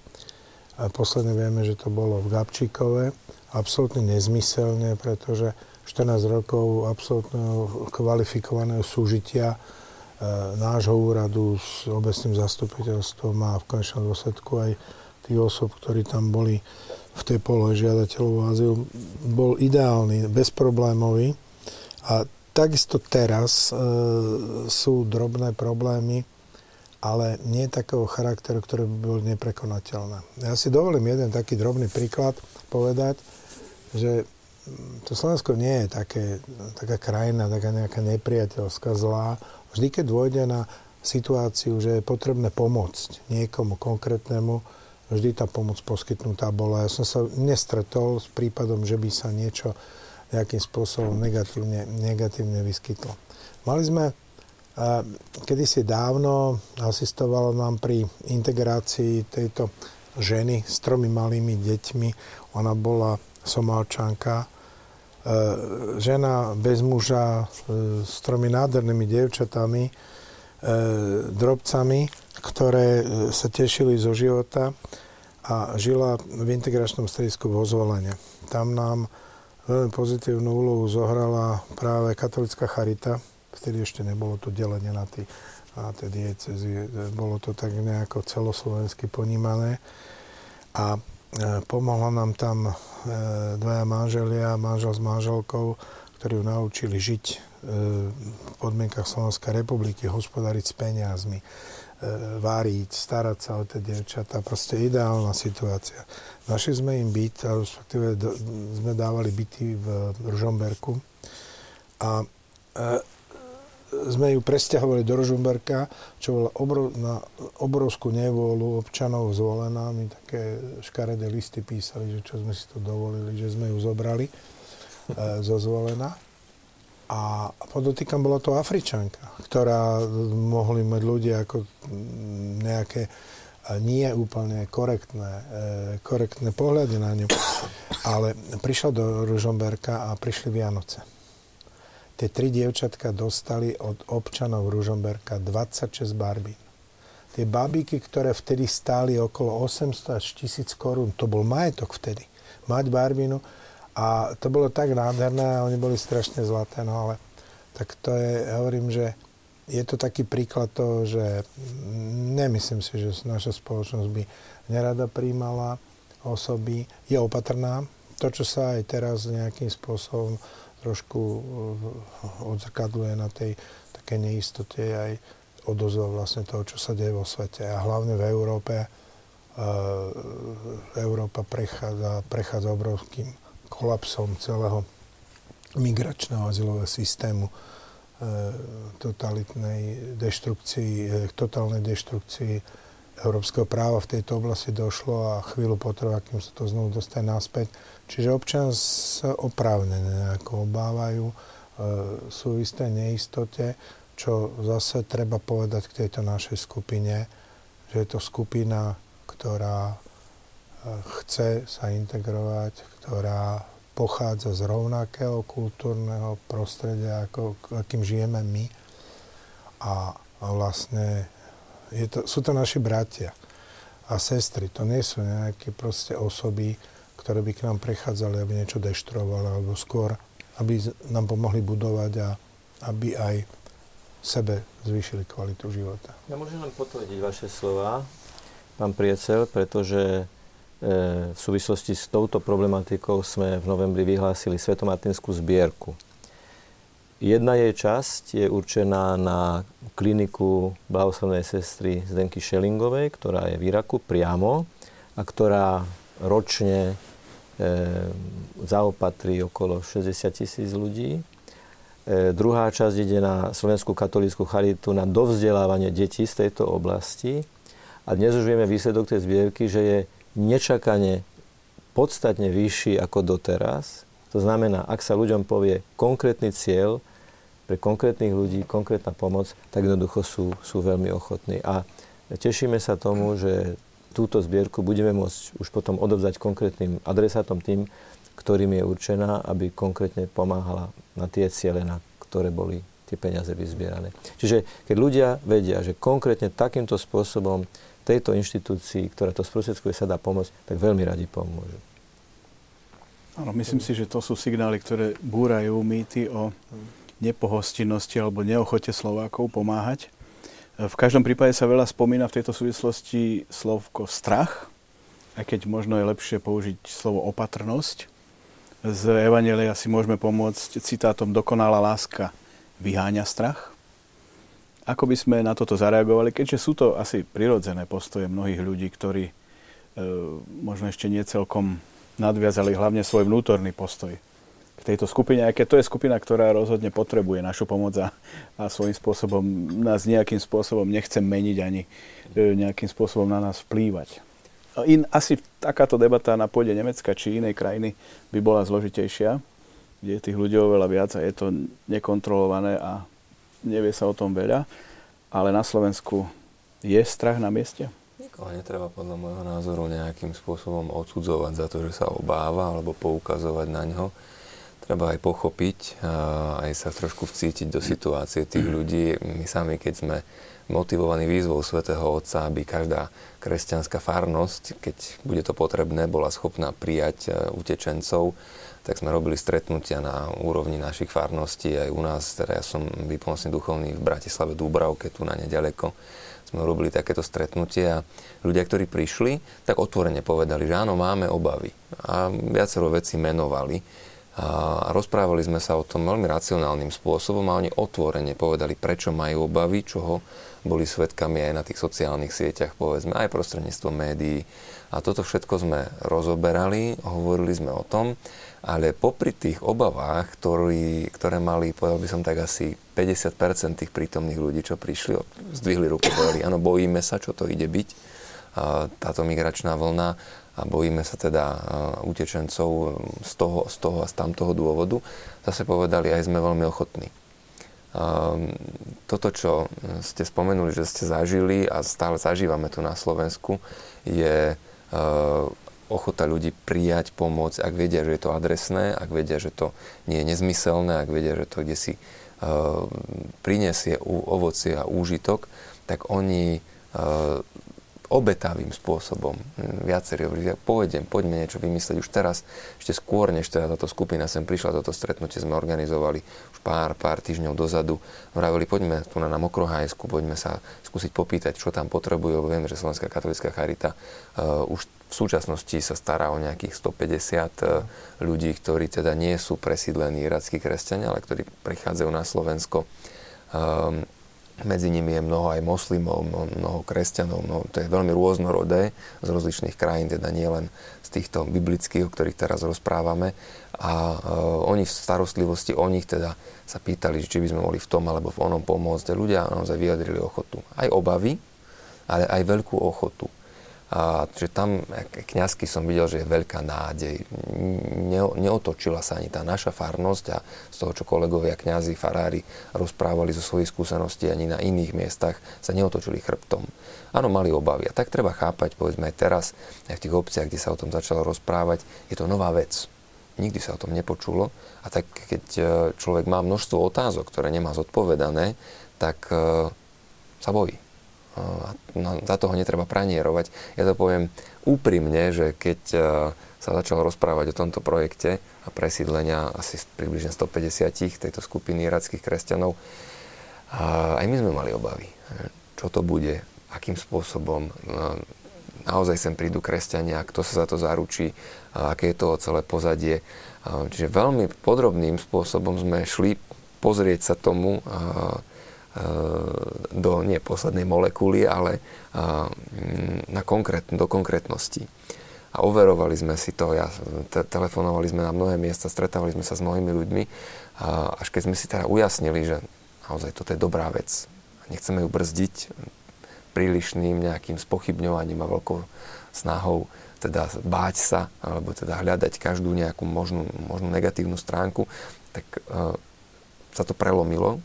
A posledne vieme, že to bolo v Gabčíkove. Absolútne nezmyselne, pretože 14 rokov absolútneho kvalifikovaného súžitia e, nášho úradu s obecným zastupiteľstvom a v konečnom dôsledku aj tých osob, ktorí tam boli v tej polohe žiadateľov o azyl, bol ideálny, bezproblémový. A takisto teraz e, sú drobné problémy, ale nie takého charakteru, ktoré by boli neprekonateľné. Ja si dovolím jeden taký drobný príklad povedať, že to Slovensko nie je také, taká krajina, taká nejaká nepriateľská zlá. Vždy, keď dôjde na situáciu, že je potrebné pomôcť niekomu konkrétnemu, vždy tá pomoc poskytnutá bola. Ja som sa nestretol s prípadom, že by sa niečo nejakým spôsobom negatívne, negatívne vyskytlo. Mali sme kedysi dávno asistovalo nám pri integrácii tejto ženy s tromi malými deťmi. Ona bola somálčanka, e, žena bez muža e, s tromi nádhernými dievčatami, e, drobcami, ktoré sa tešili zo života a žila v integračnom stredisku v Ozvolene. Tam nám veľmi pozitívnu úlohu zohrala práve katolická charita, vtedy ešte nebolo to delenie na, tý, na tie diecezy, bolo to tak nejako celoslovensky ponímané. A e, pomohla nám tam e, dvaja manželia, manžel s manželkou, ktorí ju naučili žiť v podmienkach Slovenskej republiky, hospodariť s peniazmi E, váriť, starať sa o tie dievčatá. Proste ideálna situácia. Našli sme im byt, a respektíve sme dávali byty v Ružomberku a e, sme ju presťahovali do Ružomberka, čo bola obrov, na obrovskú nevôľu občanov zvolená. My také škaredé listy písali, že čo sme si to dovolili, že sme ju zobrali e, zo zvolená. A podotýkam, bola to Afričanka, ktorá mohli mať ľudia ako nejaké nie úplne korektné, e, korektné pohľady na ňu. Ale prišla do Ružomberka a prišli Vianoce. Tie tri dievčatka dostali od občanov Ružomberka 26 barbín. Tie babíky, ktoré vtedy stáli okolo 800 až 1000 korún, to bol majetok vtedy. Mať barbínu. A to bolo tak nádherné a oni boli strašne zlaté, no ale tak to je, hovorím, že je to taký príklad toho, že nemyslím si, že naša spoločnosť by nerada príjmala osoby, je opatrná. To, čo sa aj teraz nejakým spôsobom trošku eh, odzrkadluje na tej také neistote aj odozva vlastne toho, čo sa deje vo svete. A hlavne v Európe uh, Európa prechádza, prechádza obrovským kolapsom celého migračného azylového systému, uh, totalitnej deštrukcii, totálnej deštrukcii európskeho práva v tejto oblasti došlo a chvíľu potrvá, kým sa to znovu dostane naspäť. Čiže občan sa oprávne nejako obávajú, e, sú v isté neistote, čo zase treba povedať k tejto našej skupine, že je to skupina, ktorá e, chce sa integrovať, ktorá pochádza z rovnakého kultúrneho prostredia, ako, akým žijeme my. A, a vlastne je to, sú to naši bratia a sestry. To nie sú nejaké proste osoby, ktoré by k nám prechádzali, aby niečo deštrovali, alebo skôr, aby nám pomohli budovať a aby aj sebe zvýšili kvalitu života. Ja môžem len potvrdiť vaše slova, pán Priecel, pretože e, v súvislosti s touto problematikou sme v novembri vyhlásili Svetomartinskú zbierku. Jedna jej časť je určená na kliniku blahoslavnej sestry Zdenky Šelingovej, ktorá je v Iraku priamo a ktorá ročne zaopatrí okolo 60 tisíc ľudí. E, druhá časť ide na Slovenskú katolícku charitu na dovzdelávanie detí z tejto oblasti. A dnes už vieme výsledok tej zbierky, že je nečakane podstatne vyšší ako doteraz. To znamená, ak sa ľuďom povie konkrétny cieľ pre konkrétnych ľudí, konkrétna pomoc, tak jednoducho sú, sú veľmi ochotní. A tešíme sa tomu, že túto zbierku budeme môcť už potom odovzdať konkrétnym adresátom tým, ktorým je určená, aby konkrétne pomáhala na tie ciele, na ktoré boli tie peniaze vyzbierané. Čiže keď ľudia vedia, že konkrétne takýmto spôsobom tejto inštitúcii, ktorá to sprostredkuje, sa dá pomôcť, tak veľmi radi pomôžu. Áno, myslím si, že to sú signály, ktoré búrajú mýty o nepohostinnosti alebo neochote Slovákov pomáhať. V každom prípade sa veľa spomína v tejto súvislosti slovko strach, aj keď možno je lepšie použiť slovo opatrnosť. Z Evangelia si môžeme pomôcť citátom Dokonalá láska vyháňa strach. Ako by sme na toto zareagovali, keďže sú to asi prirodzené postoje mnohých ľudí, ktorí e, možno ešte nie celkom nadviazali hlavne svoj vnútorný postoj tejto skupine, aj keď to je skupina, ktorá rozhodne potrebuje našu pomoc a, a svojím spôsobom nás nejakým spôsobom nechce meniť ani e, nejakým spôsobom na nás vplývať. In, asi takáto debata na pôde Nemecka či inej krajiny by bola zložitejšia, kde je tých ľudí oveľa viac a je to nekontrolované a nevie sa o tom veľa. Ale na Slovensku je strach na mieste? Nikoho netreba podľa môjho názoru nejakým spôsobom odsudzovať za to, že sa obáva alebo poukazovať na ňo treba aj pochopiť, aj sa trošku vcítiť do situácie tých ľudí. My sami, keď sme motivovaní výzvou svätého Otca, aby každá kresťanská farnosť, keď bude to potrebné, bola schopná prijať e, utečencov, tak sme robili stretnutia na úrovni našich farností aj u nás. Teda ja som výpomocný duchovný v Bratislave Dúbravke, tu na nedaleko sme robili takéto stretnutie a ľudia, ktorí prišli, tak otvorene povedali, že áno, máme obavy. A viacero veci menovali a rozprávali sme sa o tom veľmi racionálnym spôsobom a oni otvorene povedali, prečo majú obavy, čoho boli svetkami aj na tých sociálnych sieťach, povedzme, aj prostredníctvom médií. A toto všetko sme rozoberali, hovorili sme o tom, ale popri tých obavách, ktorý, ktoré mali, povedal by som tak asi 50% tých prítomných ľudí, čo prišli, zdvihli ruku, povedali, áno, bojíme sa, čo to ide byť, táto migračná vlna, a bojíme sa teda e, utečencov z toho, z toho a z tamtoho dôvodu, zase povedali, aj sme veľmi ochotní. Ehm, toto, čo ste spomenuli, že ste zažili a stále zažívame tu na Slovensku, je e, ochota ľudí prijať pomoc, ak vedia, že je to adresné, ak vedia, že to nie je nezmyselné, ak vedia, že to kde si prinesie ovocie a úžitok, tak oni obetavým spôsobom. Viacerí hovorili, ja pôjdem, poďme niečo vymyslieť už teraz, ešte skôr, než teda táto skupina sem prišla, toto stretnutie sme organizovali už pár, pár týždňov dozadu. Vravili, poďme tu na, na Mokrohajsku, poďme sa skúsiť popýtať, čo tam potrebujú, lebo vieme, že Slovenská katolická charita uh, už v súčasnosti sa stará o nejakých 150 uh, ľudí, ktorí teda nie sú presídlení irackí kresťania, ale ktorí prichádzajú na Slovensko. Um, medzi nimi je mnoho aj moslimov, mnoho kresťanov, mnoho, to je veľmi rôznorodé z rozličných krajín, teda nie len z týchto biblických, o ktorých teraz rozprávame. A uh, oni v starostlivosti o nich teda sa pýtali, či by sme mohli v tom alebo v onom pomôcť. Ľudia naozaj vyjadrili ochotu. Aj obavy, ale aj veľkú ochotu. A, že tam kňazky som videl, že je veľká nádej. Ne, neotočila sa ani tá naša farnosť a z toho, čo kolegovia kňazi, farári rozprávali zo svojich skúseností ani na iných miestach, sa neotočili chrbtom. Áno, mali obavy. A tak treba chápať, povedzme aj teraz, aj v tých obciach, kde sa o tom začalo rozprávať, je to nová vec. Nikdy sa o tom nepočulo. A tak keď e, človek má množstvo otázok, ktoré nemá zodpovedané, tak e, sa bojí no, za toho netreba pranierovať. Ja to poviem úprimne, že keď e, sa začal rozprávať o tomto projekte a presídlenia asi približne 150 tejto skupiny irackých kresťanov, aj my sme mali obavy, čo to bude, akým spôsobom no, naozaj sem prídu kresťania, kto sa za to zaručí, aké je to celé pozadie. Čiže veľmi podrobným spôsobom sme šli pozrieť sa tomu, do nie poslednej molekuly, ale eh, na konkrét, do konkrétnosti. A overovali sme si to, ja, te, telefonovali sme na mnohé miesta, stretávali sme sa s mnohými ľuďmi, až keď sme si teda ujasnili, že naozaj toto je dobrá vec, nechceme ju brzdiť prílišným nejakým spochybňovaním a veľkou snahou teda báť sa, alebo teda hľadať každú nejakú možnú, možnú negatívnu stránku, tak uh, sa to prelomilo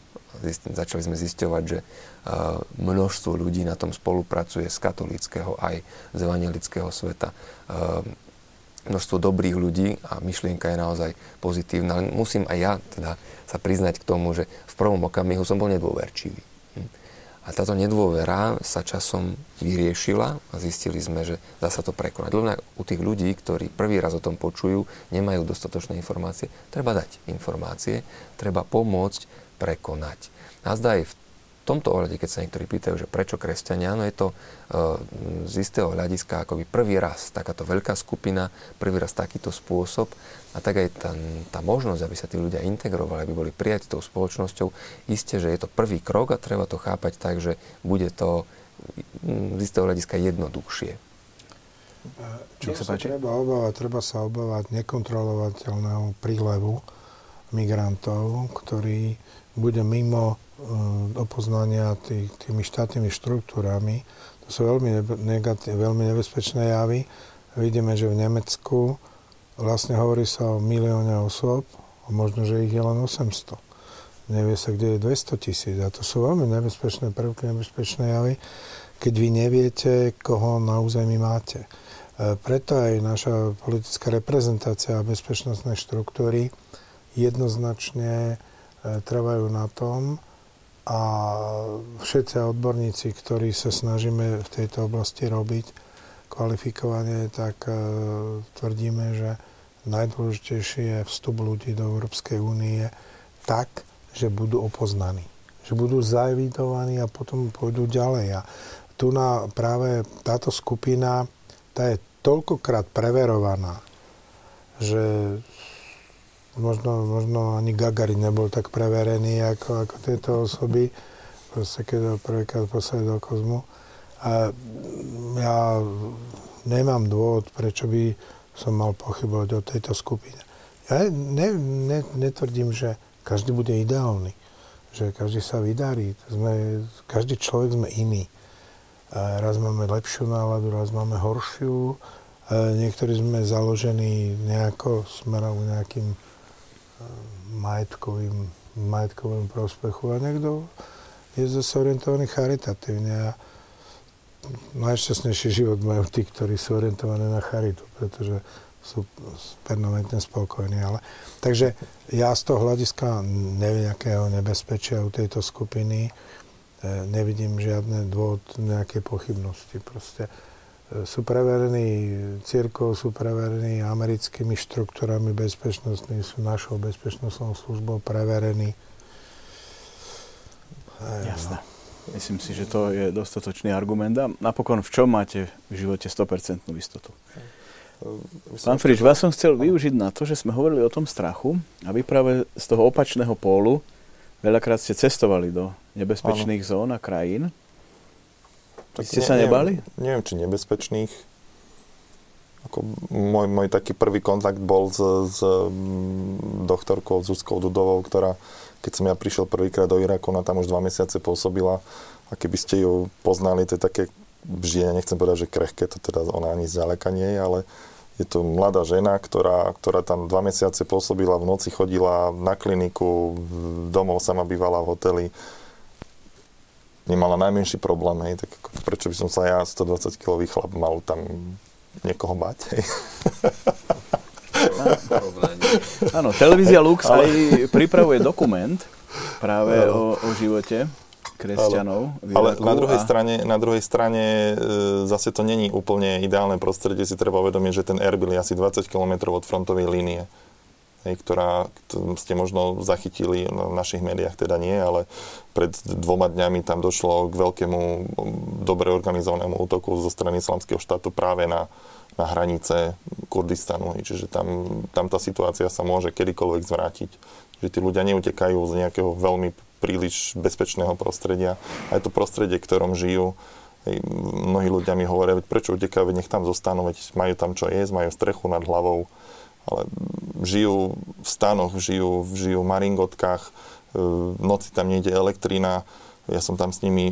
začali sme zisťovať, že množstvo ľudí na tom spolupracuje z katolického aj z evangelického sveta. Množstvo dobrých ľudí a myšlienka je naozaj pozitívna. Musím aj ja teda sa priznať k tomu, že v prvom okamihu som bol nedôverčivý. A táto nedôvera sa časom vyriešila a zistili sme, že dá sa to prekonať. Len u tých ľudí, ktorí prvý raz o tom počujú, nemajú dostatočné informácie, treba dať informácie, treba pomôcť prekonať. Nazda aj v tomto ohľade, keď sa niektorí pýtajú, že prečo kresťania, no je to e, z istého hľadiska akoby prvý raz takáto veľká skupina, prvý raz takýto spôsob a tak aj tá, tá možnosť, aby sa tí ľudia integrovali, aby boli prijatí tou spoločnosťou, isté, že je to prvý krok a treba to chápať tak, že bude to z istého hľadiska jednoduchšie. Čo sa, sa treba obávať? Treba sa obávať nekontrolovateľného prílevu migrantov, ktorí bude mimo eh, opoznania tých, tými štátnymi štruktúrami. To sú veľmi, negatí, veľmi nebezpečné javy. Vidíme, že v Nemecku vlastne hovorí sa o milióne osôb a možno, že ich je len 800. Nevie sa, kde je 200 tisíc. A to sú veľmi nebezpečné prvky, nebezpečné javy, keď vy neviete, koho na území máte. Eh, preto aj naša politická reprezentácia a bezpečnostné štruktúry jednoznačne trvajú na tom a všetci odborníci, ktorí sa snažíme v tejto oblasti robiť kvalifikovanie, tak e, tvrdíme, že najdôležitejší je vstup ľudí do Európskej únie tak, že budú opoznaní. Že budú zaevidovaní a potom pôjdu ďalej. A tu na práve táto skupina, tá je toľkokrát preverovaná, že možno, možno ani Gagarin nebol tak preverený ako, ako tieto osoby, proste keď ho prvýkrát poslali do kozmu. A ja nemám dôvod, prečo by som mal pochybovať o tejto skupine. Ja ne, ne, netvrdím, že každý bude ideálny, že každý sa vydarí. Sme, každý človek sme iný. A raz máme lepšiu náladu, raz máme horšiu. A niektorí sme založení nejako smerom nejakým majetkovým, majetkovým prospechu a niekto je zase orientovaný charitatívne. A najšťastnejší život majú tí, ktorí sú orientovaní na charitu, pretože sú permanentne spokojní. Ale, takže ja z toho hľadiska nejakého nebezpečia u tejto skupiny. E, nevidím žiadne dôvod nejaké pochybnosti. Proste sú preverení církou, sú preverení americkými štruktúrami bezpečnostní, sú našou bezpečnostnou službou preverení. Jasné. Myslím si, že to je dostatočný argument. A napokon v čom máte v živote 100% istotu? Pán Frič, vás som chcel využiť na to, že sme hovorili o tom strachu a vy práve z toho opačného pólu veľakrát ste cestovali do nebezpečných ano. zón a krajín. Tak ste ne, sa nebali? Neviem, neviem, či nebezpečných. Ako môj, môj taký prvý kontakt bol s, s mm, doktorkou Zuzkou Dudovou, ktorá, keď som ja prišiel prvýkrát do Iraku, ona tam už dva mesiace pôsobila a keby ste ju poznali, to je také ja nechcem povedať, že krehké, to teda ona ani zďaleka nie je, ale je to mladá žena, ktorá, ktorá tam dva mesiace pôsobila, v noci chodila na kliniku, domov sama bývala v hoteli. Nemala najmenší problém, hej, tak prečo by som sa ja, 120 kilový chlap, mal tam niekoho bať, hej. Áno, televízia Lux ale... aj pripravuje dokument práve o, o živote kresťanov. Ale, ale na, druhej a... strane, na druhej strane e, zase to není úplne ideálne prostredie. Si treba uvedomiť, že ten Erbil je asi 20 km od frontovej línie, ktorá ste možno zachytili v našich médiách, teda nie, ale pred dvoma dňami tam došlo k veľkému, dobre organizovanému útoku zo strany islamského štátu práve na, na hranice Kurdistanu. Čiže tam, tam tá situácia sa môže kedykoľvek zvrátiť. Že tí ľudia neutekajú z nejakého veľmi príliš bezpečného prostredia. A to prostredie, v ktorom žijú. Mnohí ľudia mi hovoria, prečo utekajú, nech tam zostanú, veď majú tam čo jesť, majú strechu nad hlavou. Ale žijú v stanoch, žijú, žijú v maringotkách, e, v noci tam nejde elektrina, ja som tam s nimi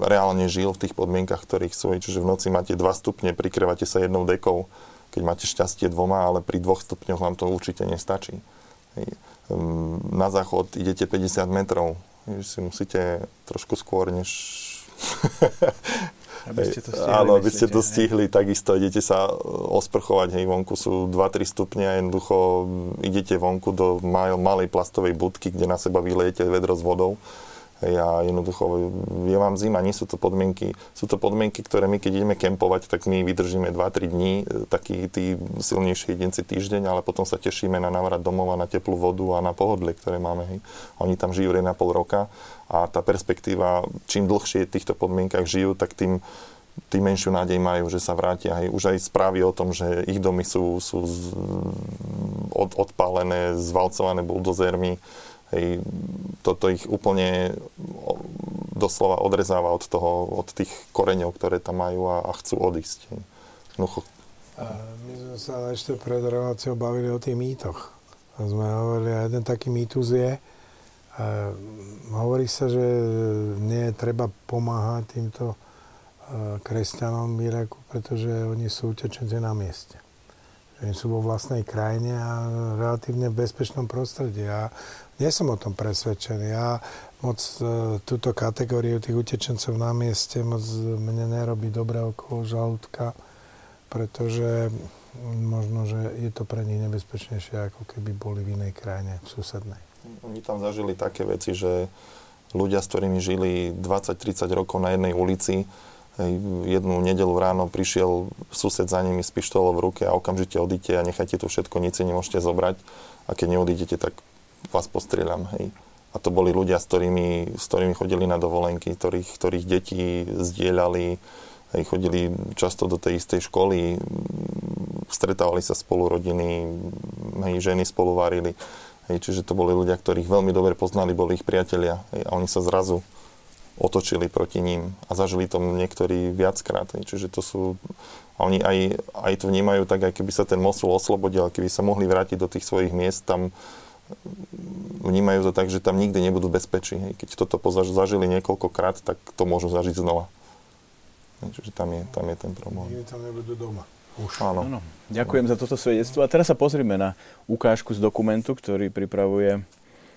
reálne žil v tých podmienkach, ktorých sú. Čiže v noci máte 2 stupne, prikrývate sa jednou dekou, keď máte šťastie dvoma, ale pri dvoch stupňoch vám to určite nestačí. Na záchod idete 50 metrov, si musíte trošku skôr, než... Aby ste to stihli. Áno, aby ste to stihli, hej. takisto idete sa osprchovať, hej, vonku sú 2-3 stupne a jednoducho idete vonku do malej plastovej budky, kde na seba vylejete vedro s vodou ja jednoducho, je vám zima, nie sú to podmienky, sú to podmienky, ktoré my keď ideme kempovať, tak my vydržíme 2-3 dní, e, takí tí silnejší jedinci týždeň, ale potom sa tešíme na návrat domov a na teplú vodu a na pohodlie, ktoré máme. Hej. Oni tam žijú 1,5 roka a tá perspektíva, čím dlhšie v týchto podmienkach žijú, tak tým tým menšiu nádej majú, že sa vrátia. Hej. Už aj správy o tom, že ich domy sú, sú od, odpálené, zvalcované buldozermi, Hej, toto ich úplne doslova odrezáva od, toho, od tých koreňov, ktoré tam majú a, a chcú odísť. A my sme sa ešte pred reláciou bavili o tých mýtoch. A sme hovorili, a jeden taký mýtus je, a hovorí sa, že nie treba pomáhať týmto kresťanom v Iraku, pretože oni sú utečenci na mieste že sú vo vlastnej krajine a relatívne bezpečnom prostredí. A nie som o tom presvedčený. Ja moc e, túto kategóriu tých utečencov na mieste moc mne nerobí dobre okolo žalúdka, pretože možno, že je to pre nich nebezpečnejšie, ako keby boli v inej krajine, v susednej. Oni tam zažili také veci, že ľudia, s ktorými žili 20-30 rokov na jednej ulici, jednu nedelu ráno prišiel sused za nimi s pištolou v ruke a okamžite odíte a nechajte tu všetko, nic si nemôžete zobrať a keď neodídete, tak vás postrieľam, hej. A to boli ľudia, s ktorými, s ktorými chodili na dovolenky, ktorých, ktorých deti zdieľali, hej, chodili často do tej istej školy, stretávali sa spolu rodiny, hej, ženy spolu varili. Hej, čiže to boli ľudia, ktorých veľmi dobre poznali, boli ich priatelia. Hej, a oni sa zrazu otočili proti ním a zažili to niektorí viackrát. Hej, čiže to sú... A oni aj, aj to vnímajú tak, aj keby sa ten Mosul oslobodil, keby sa mohli vrátiť do tých svojich miest, tam vnímajú to tak, že tam nikdy nebudú bezpečí. Hej. Keď toto zažili niekoľkokrát, tak to môžu zažiť znova. Čiže tam je, tam je ten problém. Nikdy tam nebudú doma. Už. Áno. Áno. Ďakujem za toto svedectvo. A teraz sa pozrime na ukážku z dokumentu, ktorý pripravuje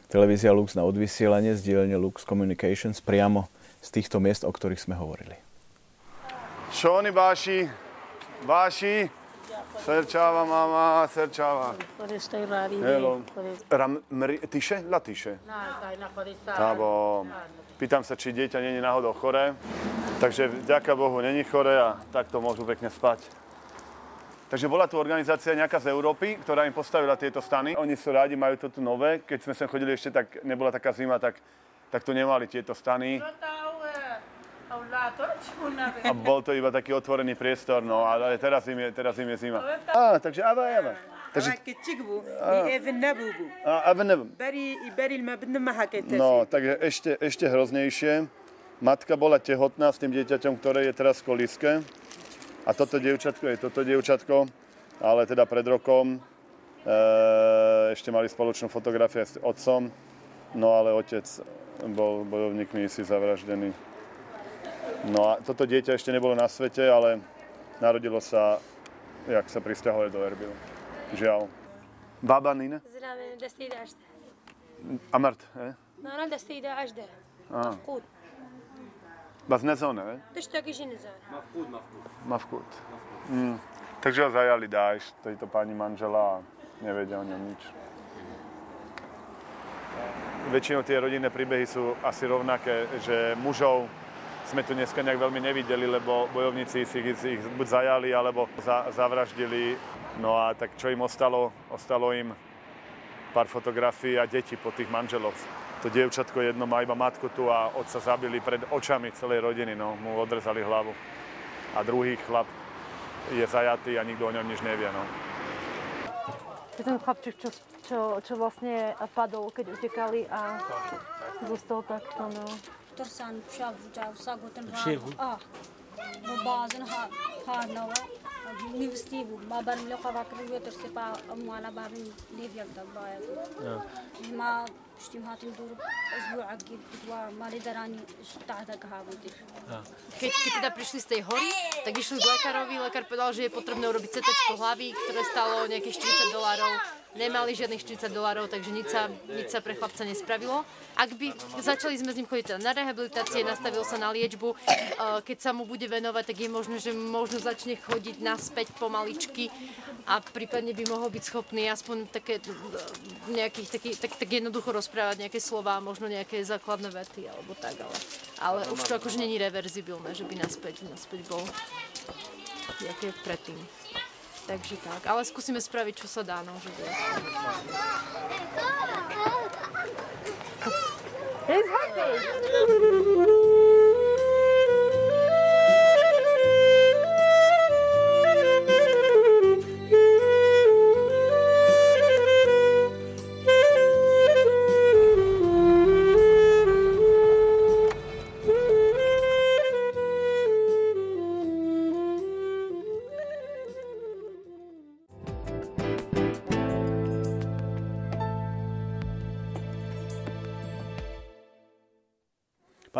televízia Lux na odvysielanie z dielne Lux Communications priamo z týchto miest, o ktorých sme hovorili. Shoni bashi, bashi. Serciava mama, serciava. Hello. Ram, mri, tiše? La tiše. Tábo. Pýtam sa, či dieťa není náhodou choré. Takže vďaka Bohu není choré a takto môžu pekne spať. Takže bola tu organizácia nejaká z Európy, ktorá im postavila tieto stany. Oni sú rádi, majú to tu nové. Keď sme sem chodili ešte, tak nebola taká zima, tak, tak tu nemali tieto stany. A bol to iba taký otvorený priestor, no ale teraz im je, teraz im je zima. Á, takže ava, ava. Takže... A. No, takže ešte, ešte hroznejšie. Matka bola tehotná s tým dieťaťom, ktoré je teraz v koliske. A toto dievčatko je toto dievčatko, ale teda pred rokom e, ešte mali spoločnú fotografiu s otcom, no ale otec bol bojovníkmi si zavraždený. No a toto dieťa ešte nebolo na svete, ale narodilo sa, jak sa pristahovali do Erbilu. Žiaľ. Baba Nina? زلمه دستي 11 Amart, he? ما انا دستي 11 آه. مفقود Bas nezóne, he? تشتاقي شي نزال Mafkut. Mm. Takže ho zajali dáš, tejto pani manžela a nevedia o ňom nič. Väčšinou tie rodinné príbehy sú asi rovnaké, že mužov sme tu dneska nejak veľmi nevideli, lebo bojovníci si ich, ich buď zajali, alebo za, zavraždili. No a tak čo im ostalo? Ostalo im pár fotografií a deti po tých manželoch. To dievčatko jedno má iba matku tu a otca zabili pred očami celej rodiny, no, mu odrezali hlavu. A druhý chlap je zajatý a nikto o ňom nič nevie, no. Je ten chlapček, čo, čo, čo vlastne padol, keď utekali a zostal takto, no. ترسان شاف جاو ساقو تنها اه وبازن ها ها نوا نيفستي بو ما بان لو خوا كريو ترسي با اموانا بارن ليفيال دبايا ما شتيم هاتم دور اسبوع عقيد بتوا مالي دراني تحت كهابتي Keď, keď teda prišli z tej hory, tak išli k lekárovi. Lekár povedal, že je potrebné urobiť CT hlavy, ktoré stalo nejakých 40 dolárov. Nemali žiadnych 40 dolárov, takže nič sa, nič sa pre chlapca nespravilo. Ak by začali sme s ním chodiť na rehabilitácie, nastavil sa na liečbu, eh, keď sa mu bude venovať, tak je možné, že možno začne chodiť naspäť pomaličky a prípadne by mohol byť schopný aspoň také eh, nejakých, taký, tak, tak jednoducho rozprávať nejaké slova, možno nejaké základné vety alebo tak, ale, ale už to akože není reverzibilné, že by naspäť, naspäť bol jak je predtým. Takže tak, ale skúsime spraviť, čo sa dá, no, že bude. He's happy!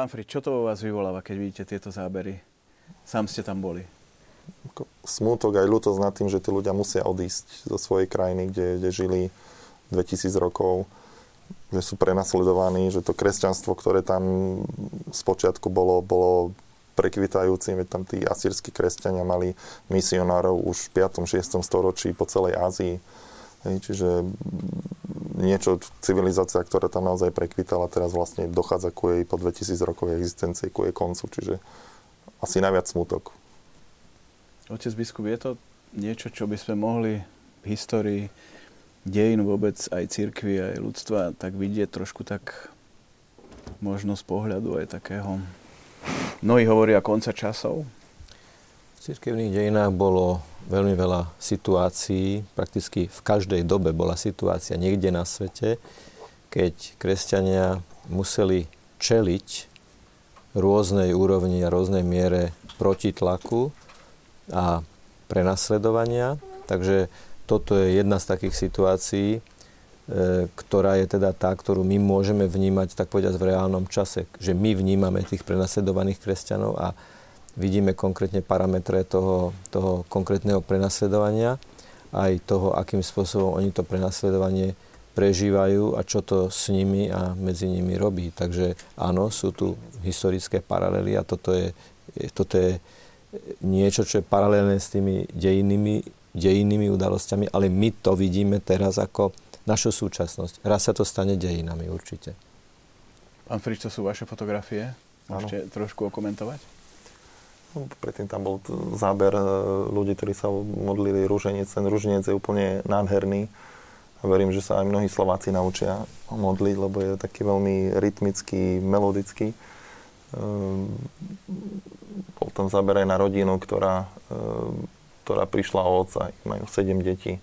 Pán Frid, čo to vo vás vyvoláva, keď vidíte tieto zábery? Sám ste tam boli. Smútok aj ľútosť nad tým, že tí ľudia musia odísť zo svojej krajiny, kde, kde žili 2000 rokov, že sú prenasledovaní, že to kresťanstvo, ktoré tam spočiatku bolo, bolo prekvitajúci, veď tam tí asýrsky kresťania mali misionárov už v 5. 6. storočí po celej Ázii. Hej, čiže niečo, civilizácia, ktorá tam naozaj prekvitala, teraz vlastne dochádza ku jej po 2000 rokovej existencie, ku jej koncu, čiže asi najviac smutok. Otec biskup, je to niečo, čo by sme mohli v histórii dejín vôbec aj cirkvi, aj ľudstva tak vidieť trošku tak možno z pohľadu aj takého. Mnohí hovoria konca časov. V cirkevných dejinách bolo veľmi veľa situácií, prakticky v každej dobe bola situácia niekde na svete, keď kresťania museli čeliť rôznej úrovni a rôznej miere protitlaku a prenasledovania. Takže toto je jedna z takých situácií, e, ktorá je teda tá, ktorú my môžeme vnímať, tak povedať, v reálnom čase. Že my vnímame tých prenasledovaných kresťanov a vidíme konkrétne parametre toho, toho konkrétneho prenasledovania, aj toho, akým spôsobom oni to prenasledovanie prežívajú a čo to s nimi a medzi nimi robí. Takže áno, sú tu historické paralely a toto je, toto je niečo, čo je paralelné s tými dejinými, dejinými udalosťami, ale my to vidíme teraz ako našu súčasnosť. Raz sa to stane dejinami určite. Pán Frič, to sú vaše fotografie? Môžete ano. trošku okomentovať? Predtým tam bol záber e, ľudí, ktorí sa modlili rúženec. Ten rúženec je úplne nádherný. A verím, že sa aj mnohí Slováci naučia modliť, lebo je taký veľmi rytmický, melodický. Ehm, bol tam záber aj na rodinu, ktorá, ehm, ktorá prišla o otca. Majú sedem detí.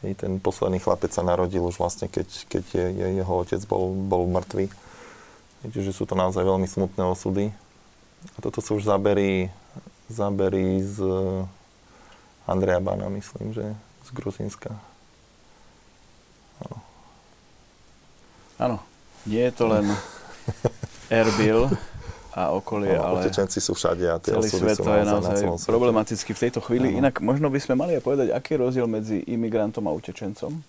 I ten posledný chlapec sa narodil už vlastne, keď, keď je, je, jeho otec bol, bol mŕtvý. Viete, že sú to naozaj veľmi smutné osudy. A toto sú už zábery, zábery z Andreja Bana, myslím, že z Gruzínska. Áno. Áno. Nie je to len Erbil a okolie, no, ale... Utečenci sú všade a tie celý svet to je naozaj na problematicky v tejto chvíli. Ano. Inak možno by sme mali aj povedať, aký je rozdiel medzi imigrantom a utečencom?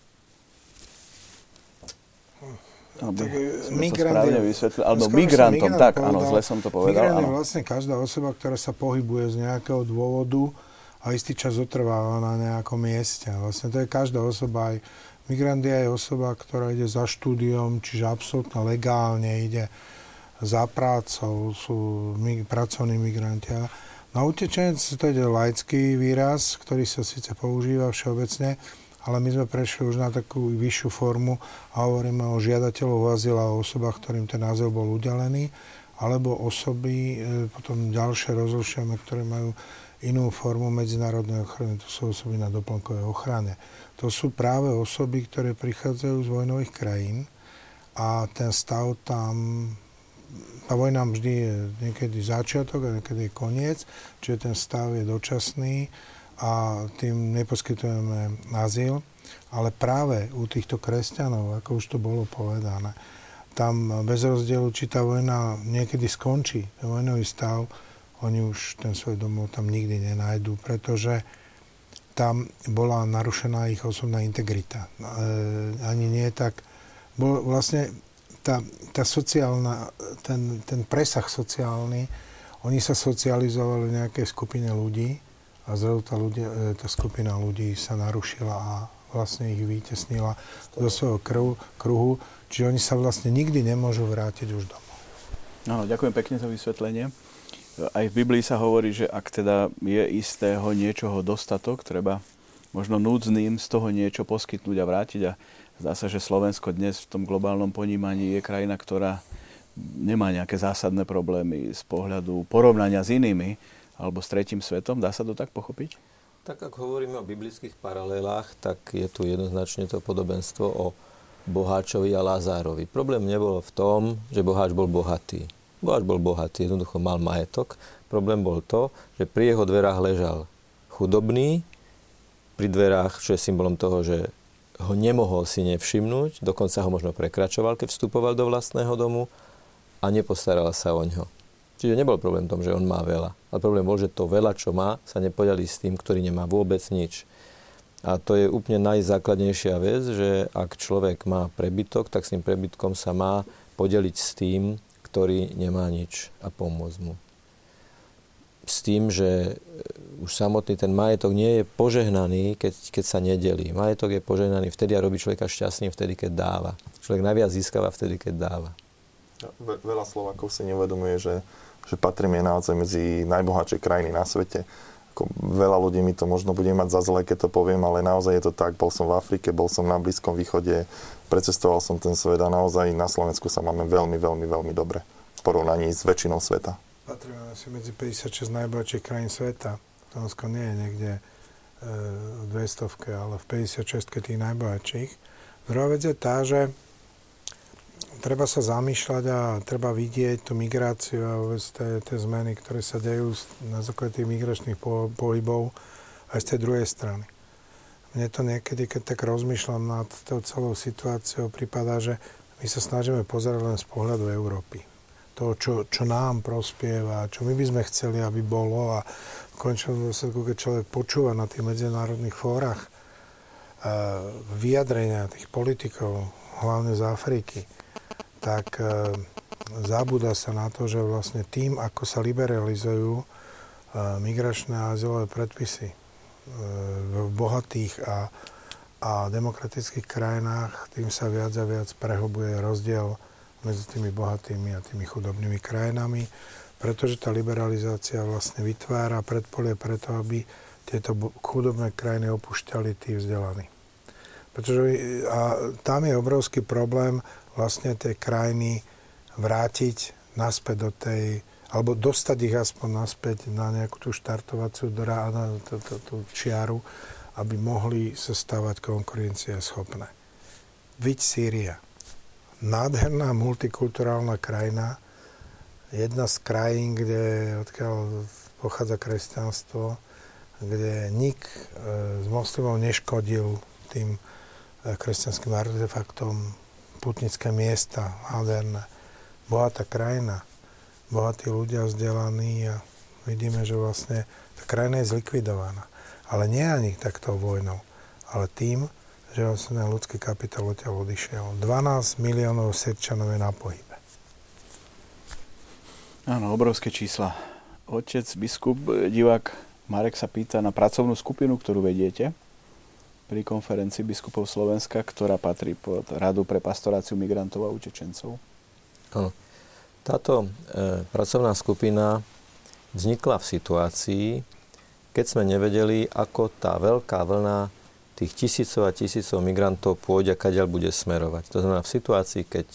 Aby tak migrant je, vysvetlil, alebo migrantom, tak, povedal, áno, zle som to povedal. Migrant je vlastne každá osoba, ktorá sa pohybuje z nejakého dôvodu a istý čas otrváva na nejakom mieste. Vlastne to je každá osoba, aj migrant je aj osoba, ktorá ide za štúdiom, čiže absolútne legálne ide za prácou, sú mi, pracovní migranti. Na utečenec to je laický výraz, ktorý sa síce používa všeobecne, ale my sme prešli už na takú vyššiu formu a hovoríme o žiadateľov azyl a o osobách, ktorým ten azyl bol udelený, alebo osoby, e, potom ďalšie rozlišujeme, ktoré majú inú formu medzinárodnej ochrany, to sú osoby na doplnkovej ochrane. To sú práve osoby, ktoré prichádzajú z vojnových krajín a ten stav tam tá vojna vždy je niekedy začiatok a niekedy je koniec, čiže ten stav je dočasný a tým neposkytujeme azyl. Ale práve u týchto kresťanov, ako už to bolo povedané, tam bez rozdielu, či tá vojna niekedy skončí, vojnový stav, oni už ten svoj domov tam nikdy nenájdú, pretože tam bola narušená ich osobná integrita. E, ani nie tak... Bol, vlastne tá, tá sociálna, ten, ten presah sociálny, oni sa socializovali v nejakej skupine ľudí, a zrazu tá, ľudia, e, tá skupina ľudí sa narušila a vlastne ich vytesnila do svojho krhu, kruhu, čiže oni sa vlastne nikdy nemôžu vrátiť už domov. Áno, ďakujem pekne za vysvetlenie. Aj v Biblii sa hovorí, že ak teda je istého niečoho dostatok, treba možno núdznym z toho niečo poskytnúť a vrátiť. A zdá sa, že Slovensko dnes v tom globálnom ponímaní je krajina, ktorá nemá nejaké zásadné problémy z pohľadu porovnania s inými alebo s tretím svetom? Dá sa to tak pochopiť? Tak ak hovoríme o biblických paralelách, tak je tu jednoznačne to podobenstvo o Boháčovi a Lázárovi. Problém nebol v tom, že Boháč bol bohatý. Boháč bol bohatý, jednoducho mal majetok. Problém bol to, že pri jeho dverách ležal chudobný, pri dverách, čo je symbolom toho, že ho nemohol si nevšimnúť, dokonca ho možno prekračoval, keď vstupoval do vlastného domu a nepostaral sa o ňo. Čiže nebol problém v tom, že on má veľa. Ale problém bol, že to veľa, čo má, sa nepodiali s tým, ktorý nemá vôbec nič. A to je úplne najzákladnejšia vec, že ak človek má prebytok, tak s tým prebytkom sa má podeliť s tým, ktorý nemá nič a pomôcť mu. S tým, že už samotný ten majetok nie je požehnaný, keď, keď sa nedelí. Majetok je požehnaný vtedy a robí človeka šťastným vtedy, keď dáva. Človek najviac získava vtedy, keď dáva. Veľa Slovákov si neuvedomuje, že že patríme naozaj medzi najbohatšie krajiny na svete. Ako veľa ľudí mi to možno bude mať za zle, keď to poviem, ale naozaj je to tak. Bol som v Afrike, bol som na Blízkom východe, precestoval som ten svet a naozaj na Slovensku sa máme veľmi, veľmi, veľmi dobre v porovnaní s väčšinou sveta. Patríme asi medzi 56 najbohatších krajín sveta. Slovensko nie je niekde e, v 200, ale v 56 tých najbohatších. Druhá vec je tá, že treba sa zamýšľať a treba vidieť tú migráciu a vôbec tie, tie zmeny, ktoré sa dejú na základe tých migračných pohybov aj z tej druhej strany. Mne to niekedy, keď tak rozmýšľam nad tou celou situáciou, prípada, že my sa snažíme pozerať len z pohľadu Európy. To, čo, čo nám prospieva, čo my by sme chceli, aby bolo a v končnom dôsledku, keď človek počúva na tých medzinárodných fórach uh, vyjadrenia tých politikov, hlavne z Afriky, tak e, zabúda sa na to, že vlastne tým, ako sa liberalizujú migračné a azylové predpisy v bohatých a, a demokratických krajinách, tým sa viac a viac prehobuje rozdiel medzi tými bohatými a tými chudobnými krajinami, pretože tá liberalizácia vlastne vytvára predpolie preto, aby tieto chudobné krajiny opúšťali tí vzdelaní. Pretože a tam je obrovský problém vlastne tie krajiny vrátiť naspäť do tej, alebo dostať ich aspoň naspäť na nejakú tú štartovaciu drá, na tú, tú, tú čiaru, aby mohli sa stavať konkurencie schopné. Viď Sýria. Nádherná multikulturálna krajina, jedna z krajín, kde odkiaľ pochádza kresťanstvo, kde nik e, z moslimov neškodil tým e, kresťanským artefaktom, putnické miesta, nádherné bohatá krajina, bohatí ľudia vzdelaní a vidíme, že vlastne tá krajina je zlikvidovaná. Ale nie ani takto vojnou, ale tým, že vlastne ľudský kapitál odtiaľ odišiel. 12 miliónov Sirčanov je na pohybe. Áno, obrovské čísla. Otec, biskup, divák Marek sa pýta na pracovnú skupinu, ktorú vediete pri konferencii biskupov Slovenska, ktorá patrí pod Radu pre pastoráciu migrantov a utečencov. Táto e, pracovná skupina vznikla v situácii, keď sme nevedeli, ako tá veľká vlna tých tisícov a tisícov migrantov pôjde a kadiaľ bude smerovať. To znamená v situácii, keď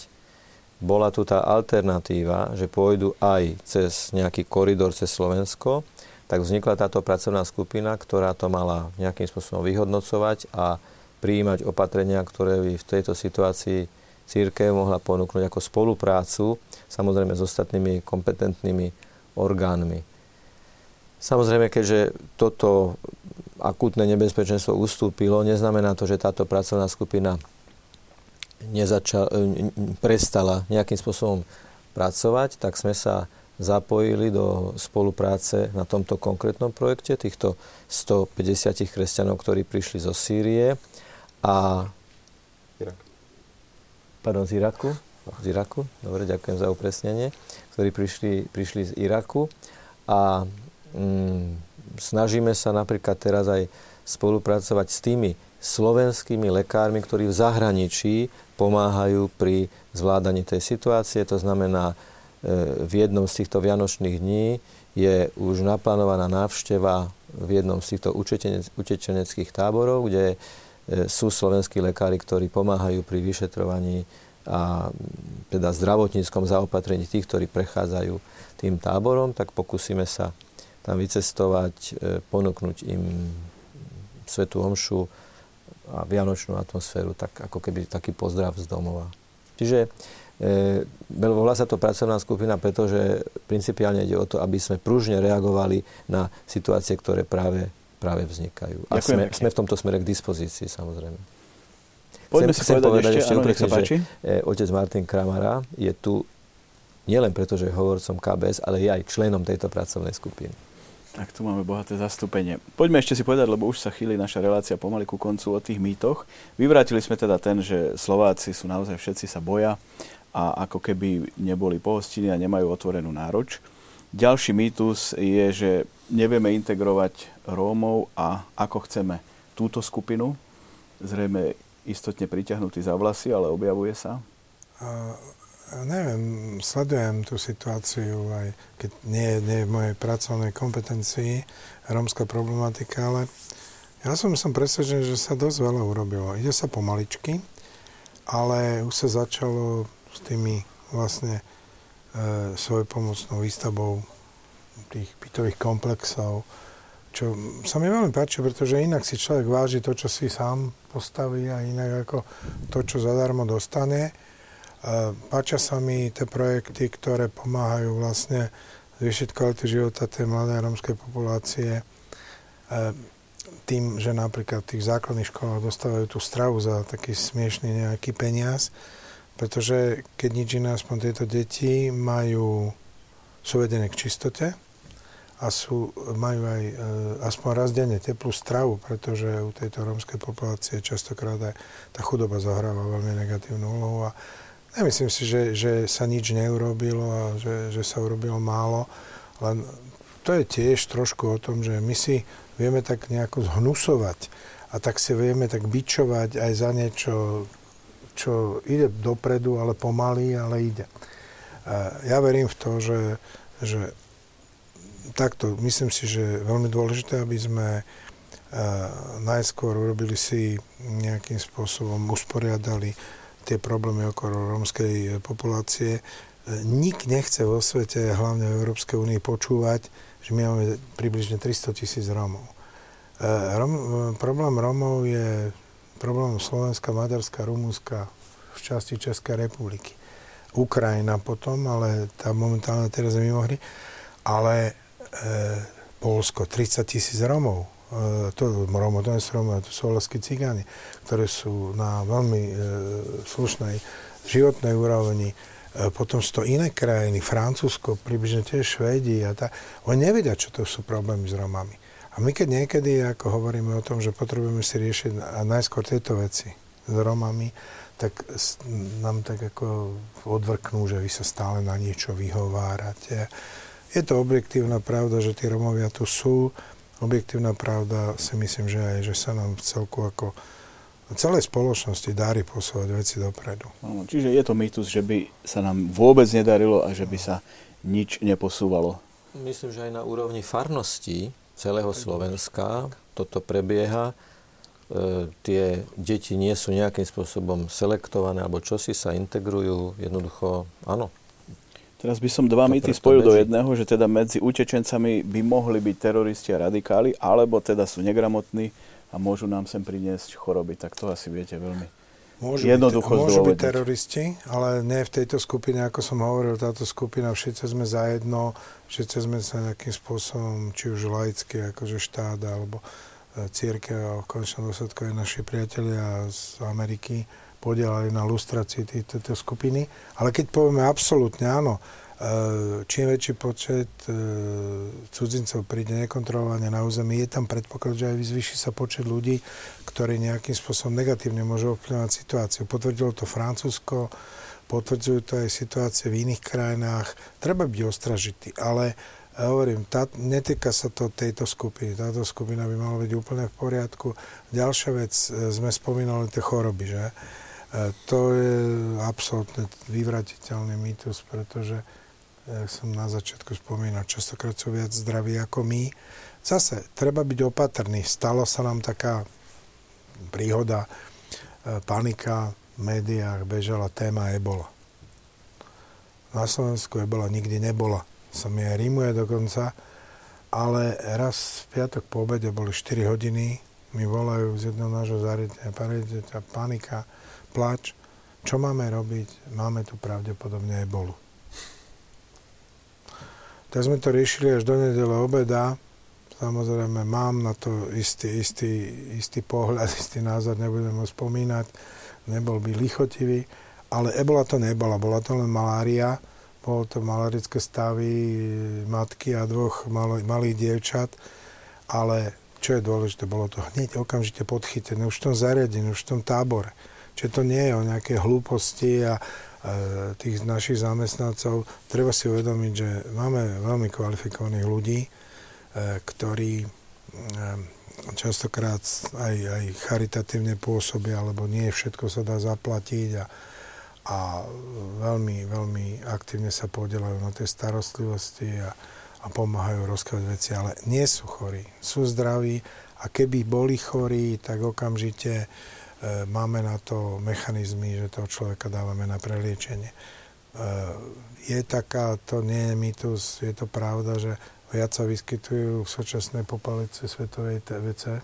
bola tu tá alternatíva, že pôjdu aj cez nejaký koridor cez Slovensko, tak vznikla táto pracovná skupina, ktorá to mala nejakým spôsobom vyhodnocovať a prijímať opatrenia, ktoré by v tejto situácii církev mohla ponúknuť ako spoluprácu, samozrejme s ostatnými kompetentnými orgánmi. Samozrejme, keďže toto akútne nebezpečenstvo ustúpilo, neznamená to, že táto pracovná skupina nezačal, prestala nejakým spôsobom pracovať, tak sme sa zapojili do spolupráce na tomto konkrétnom projekte týchto 150 kresťanov, ktorí prišli zo Sýrie. A pardon, z Iraku, z Iraku, dobre, ďakujem za upresnenie, ktorí prišli, prišli z Iraku. A mm, snažíme sa napríklad teraz aj spolupracovať s tými slovenskými lekármi, ktorí v zahraničí pomáhajú pri zvládaní tej situácie. To znamená, v jednom z týchto vianočných dní je už naplánovaná návšteva v jednom z týchto utečeneckých táborov, kde E, sú slovenskí lekári, ktorí pomáhajú pri vyšetrovaní a teda zdravotníckom zaopatrení tých, ktorí prechádzajú tým táborom, tak pokúsime sa tam vycestovať, e, ponúknuť im svetú omšu a vianočnú atmosféru, tak ako keby taký pozdrav z domova. Čiže volá sa to pracovná skupina, pretože principiálne ide o to, aby sme pružne reagovali na situácie, ktoré práve práve vznikajú. A sme, sme v tomto smere k dispozícii, samozrejme. Poďme chcem, si chcem povedať, ešte, ešte áno, úprekne, že e, otec Martin Kramara je tu nielen preto, že je hovorcom KBS, ale je aj členom tejto pracovnej skupiny. Tak tu máme bohaté zastúpenie. Poďme ešte si povedať, lebo už sa chýli naša relácia pomaly ku koncu o tých mýtoch. Vyvrátili sme teda ten, že Slováci sú naozaj všetci sa boja a ako keby neboli pohostiny a nemajú otvorenú nároč. Ďalší mýtus je, že nevieme integrovať Rómov a ako chceme túto skupinu, zrejme istotne priťahnutý za vlasy, ale objavuje sa? Uh, neviem, sledujem tú situáciu, aj keď nie, je v mojej pracovnej kompetencii rómska problematika, ale ja som, som presvedčený, že sa dosť veľa urobilo. Ide sa pomaličky, ale už sa začalo s tými vlastne e, svojpomocnou výstavbou tých bytových komplexov, čo sa mi veľmi páči, pretože inak si človek váži to, čo si sám postaví a inak ako to, čo zadarmo dostane. Páčia sa mi tie projekty, ktoré pomáhajú vlastne zvýšiť kvalitu života tej mladej rómskej populácie tým, že napríklad v tých základných školách dostávajú tú stravu za taký smiešný nejaký peniaz, pretože keď nič iné, aspoň tieto deti majú, sú vedené k čistote, a sú, majú aj e, aspoň raz denne teplú stravu, pretože u tejto rómskej populácie častokrát aj tá chudoba zahráva veľmi negatívnu úlohu a nemyslím si, že, že sa nič neurobilo a že, že sa urobilo málo, len to je tiež trošku o tom, že my si vieme tak nejako zhnusovať a tak si vieme tak bičovať aj za niečo, čo ide dopredu, ale pomaly, ale ide. Ja verím v to, že, že takto, myslím si, že je veľmi dôležité, aby sme najskôr urobili si nejakým spôsobom, usporiadali tie problémy okolo rómskej populácie. Nik nechce vo svete, hlavne v Európskej únii, počúvať, že my máme približne 300 tisíc Rómov. Rom, problém Rómov je problém Slovenska, Maďarska, Rumúnska, v časti Českej republiky. Ukrajina potom, ale tá momentálne teraz je mimo hry. Ale e, Polsko, 30 tisíc Romov. E, to, Romo, to nie sú Romov, to sú olaskí cigáni, ktoré sú na veľmi e, slušnej životnej úrovni. E, potom sú to iné krajiny, Francúzsko, približne tiež Švédi a tak. Oni nevedia, čo to sú problémy s Romami. A my keď niekedy ako hovoríme o tom, že potrebujeme si riešiť najskôr tieto veci s Romami, tak nám tak ako odvrknú, že vy sa stále na niečo vyhovárate. Je to objektívna pravda, že tí Romovia tu sú. Objektívna pravda si myslím, že aj, že sa nám v celku ako celej spoločnosti dári posúvať veci dopredu. Čiže je to mýtus, že by sa nám vôbec nedarilo a že by sa nič neposúvalo. Myslím, že aj na úrovni farností celého Slovenska toto prebieha E, tie deti nie sú nejakým spôsobom selektované alebo čosi sa integrujú, jednoducho áno. Teraz by som dva mýty spojil do jedného, že teda medzi utečencami by mohli byť teroristi a radikáli, alebo teda sú negramotní a môžu nám sem priniesť choroby. Tak to asi viete veľmi Môžu jednoducho byť, môžu byť teroristi, ale nie v tejto skupine, ako som hovoril, táto skupina, všetci sme zajedno, všetci sme sa nejakým spôsobom, či už laicky, akože štát, alebo církev a v konečnom dôsledku aj naši priatelia z Ameriky podielali na lustrácii tejto skupiny. Ale keď povieme absolútne áno, e, čím väčší počet e, cudzincov príde nekontrolovane na území, je tam predpoklad, že aj zvýši sa počet ľudí, ktorí nejakým spôsobom negatívne môžu ovplyvňovať situáciu. Potvrdilo to Francúzsko, potvrdzujú to aj situácie v iných krajinách. Treba byť ostražitý, ale a hovorím, tá, netýka sa to tejto skupiny. Táto skupina by mala byť úplne v poriadku. Ďalšia vec, sme spomínali tie choroby, že? To je absolútne vyvratiteľný mýtus, pretože, jak som na začiatku spomínal, častokrát sú viac zdraví ako my. Zase, treba byť opatrný. Stalo sa nám taká príhoda, e, panika v médiách, bežala téma ebola. Na Slovensku ebola nikdy nebola mi aj rímuje dokonca, ale raz v piatok po obede boli 4 hodiny, mi volajú z jedného nášho zariadenia, panika, plač, čo máme robiť? Máme tu pravdepodobne aj bolu. Tak sme to riešili až do nedele obeda. Samozrejme, mám na to istý, istý, istý pohľad, istý názor, nebudem ho spomínať, nebol by lichotivý, ale ebola to nebola, bola to len malária, bolo to malarické stavy matky a dvoch malo, malých dievčat, ale čo je dôležité, bolo to hneď okamžite podchytené, už v tom zariadení, už v tom tábore. Čiže to nie je o nejaké hlúposti a tých našich zamestnancov. Treba si uvedomiť, že máme veľmi kvalifikovaných ľudí, e, ktorí e, častokrát aj, aj charitatívne pôsobia, alebo nie všetko sa dá zaplatiť a a veľmi, veľmi aktívne sa podielajú na tej starostlivosti a, a pomáhajú rozkladať veci, ale nie sú chorí, sú zdraví a keby boli chorí, tak okamžite e, máme na to mechanizmy, že toho človeka dávame na preliečenie. E, je taká, to nie je mýtus, je to pravda, že viac sa vyskytujú v súčasnej popalice svetovej TVC,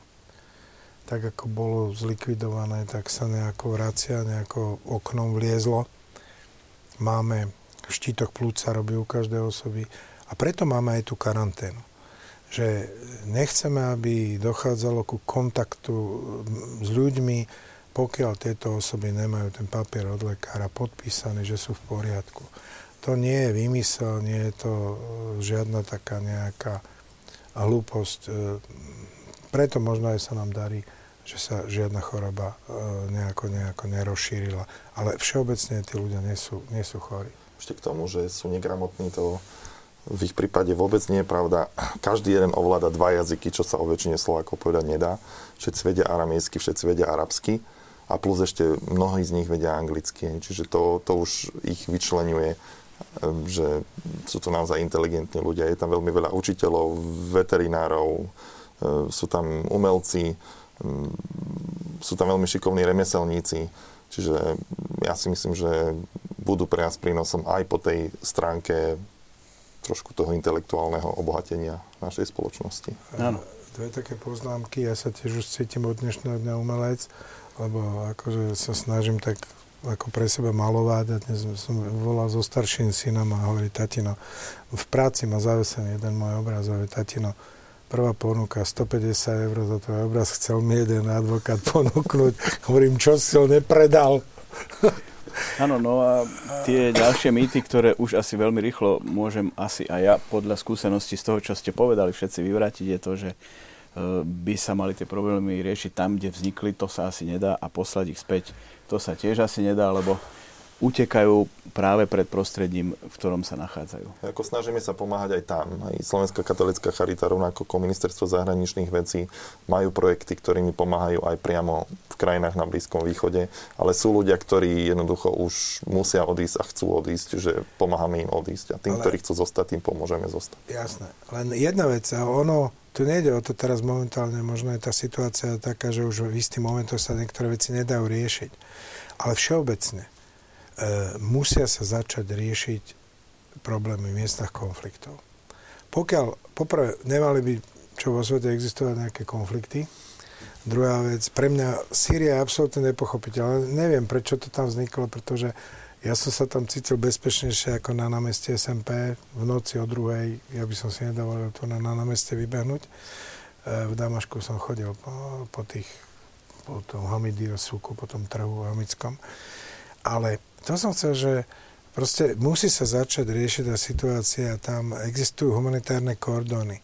tak ako bolo zlikvidované, tak sa nejako vracia, nejako oknom vliezlo. Máme štítok plúca robí u každej osoby a preto máme aj tú karanténu. Že nechceme, aby dochádzalo ku kontaktu s ľuďmi, pokiaľ tieto osoby nemajú ten papier od lekára podpísaný, že sú v poriadku. To nie je vymysel, nie je to žiadna taká nejaká hlúposť preto možno aj sa nám darí, že sa žiadna choroba e, nejako, nejako nerozšírila. Ale všeobecne tí ľudia nie sú, nie sú chorí. Ešte k tomu, že sú negramotní, to v ich prípade vôbec nie je pravda. Každý jeden ovláda dva jazyky, čo sa o väčšine Slovákov povedať nedá. Všetci vedia aramejsky, všetci vedia arabsky a plus ešte mnohí z nich vedia anglicky. Čiže to, to už ich vyčlenuje, že sú to naozaj inteligentní ľudia. Je tam veľmi veľa učiteľov, veterinárov, sú tam umelci, sú tam veľmi šikovní remeselníci. Čiže ja si myslím, že budú pre nás prínosom aj po tej stránke trošku toho intelektuálneho obohatenia našej spoločnosti. Áno. Dve také poznámky. Ja sa tiež už cítim od dnešného dňa umelec, lebo akože sa snažím tak ako pre seba malovať a dnes som volal so starším synom a hovorí, tatino, v práci má zavesený jeden môj obraz, hovorí, tatino, prvá ponuka 150 eur za tvoj obraz, chcel mi jeden advokát ponúknuť. Hovorím, čo si ho nepredal? Áno, no a tie ďalšie mýty, ktoré už asi veľmi rýchlo môžem asi aj ja podľa skúsenosti z toho, čo ste povedali, všetci vyvrátiť, je to, že e, by sa mali tie problémy riešiť tam, kde vznikli, to sa asi nedá a poslať ich späť, to sa tiež asi nedá, lebo utekajú práve pred prostredím, v ktorom sa nachádzajú. Ako snažíme sa pomáhať aj tam. Aj Slovenská katolická charita, rovnako ako ministerstvo zahraničných vecí, majú projekty, ktorými pomáhajú aj priamo v krajinách na Blízkom východe, ale sú ľudia, ktorí jednoducho už musia odísť a chcú odísť, že pomáhame im odísť. A tým, ale... ktorí chcú zostať, tým pomôžeme zostať. Jasné. Len jedna vec, a ono, tu nejde o to teraz momentálne, možno je tá situácia taká, že už v istý momentoch sa niektoré veci nedajú riešiť. Ale všeobecne, musia sa začať riešiť problémy v miestach konfliktov. Pokiaľ, poprvé, nemali by čo vo svete existovať nejaké konflikty, Druhá vec, pre mňa Sýria je absolútne nepochopiteľná. Neviem, prečo to tam vzniklo, pretože ja som sa tam cítil bezpečnejšie ako na námestie SMP v noci o druhej. Ja by som si nedovolil tu na, na vybehnúť. E, v Damašku som chodil po, po tých po tom Hamidio súku, po tom trhu hamickom. Ale to som chcel, že proste musí sa začať riešiť tá situácia. Tam existujú humanitárne kordóny. E,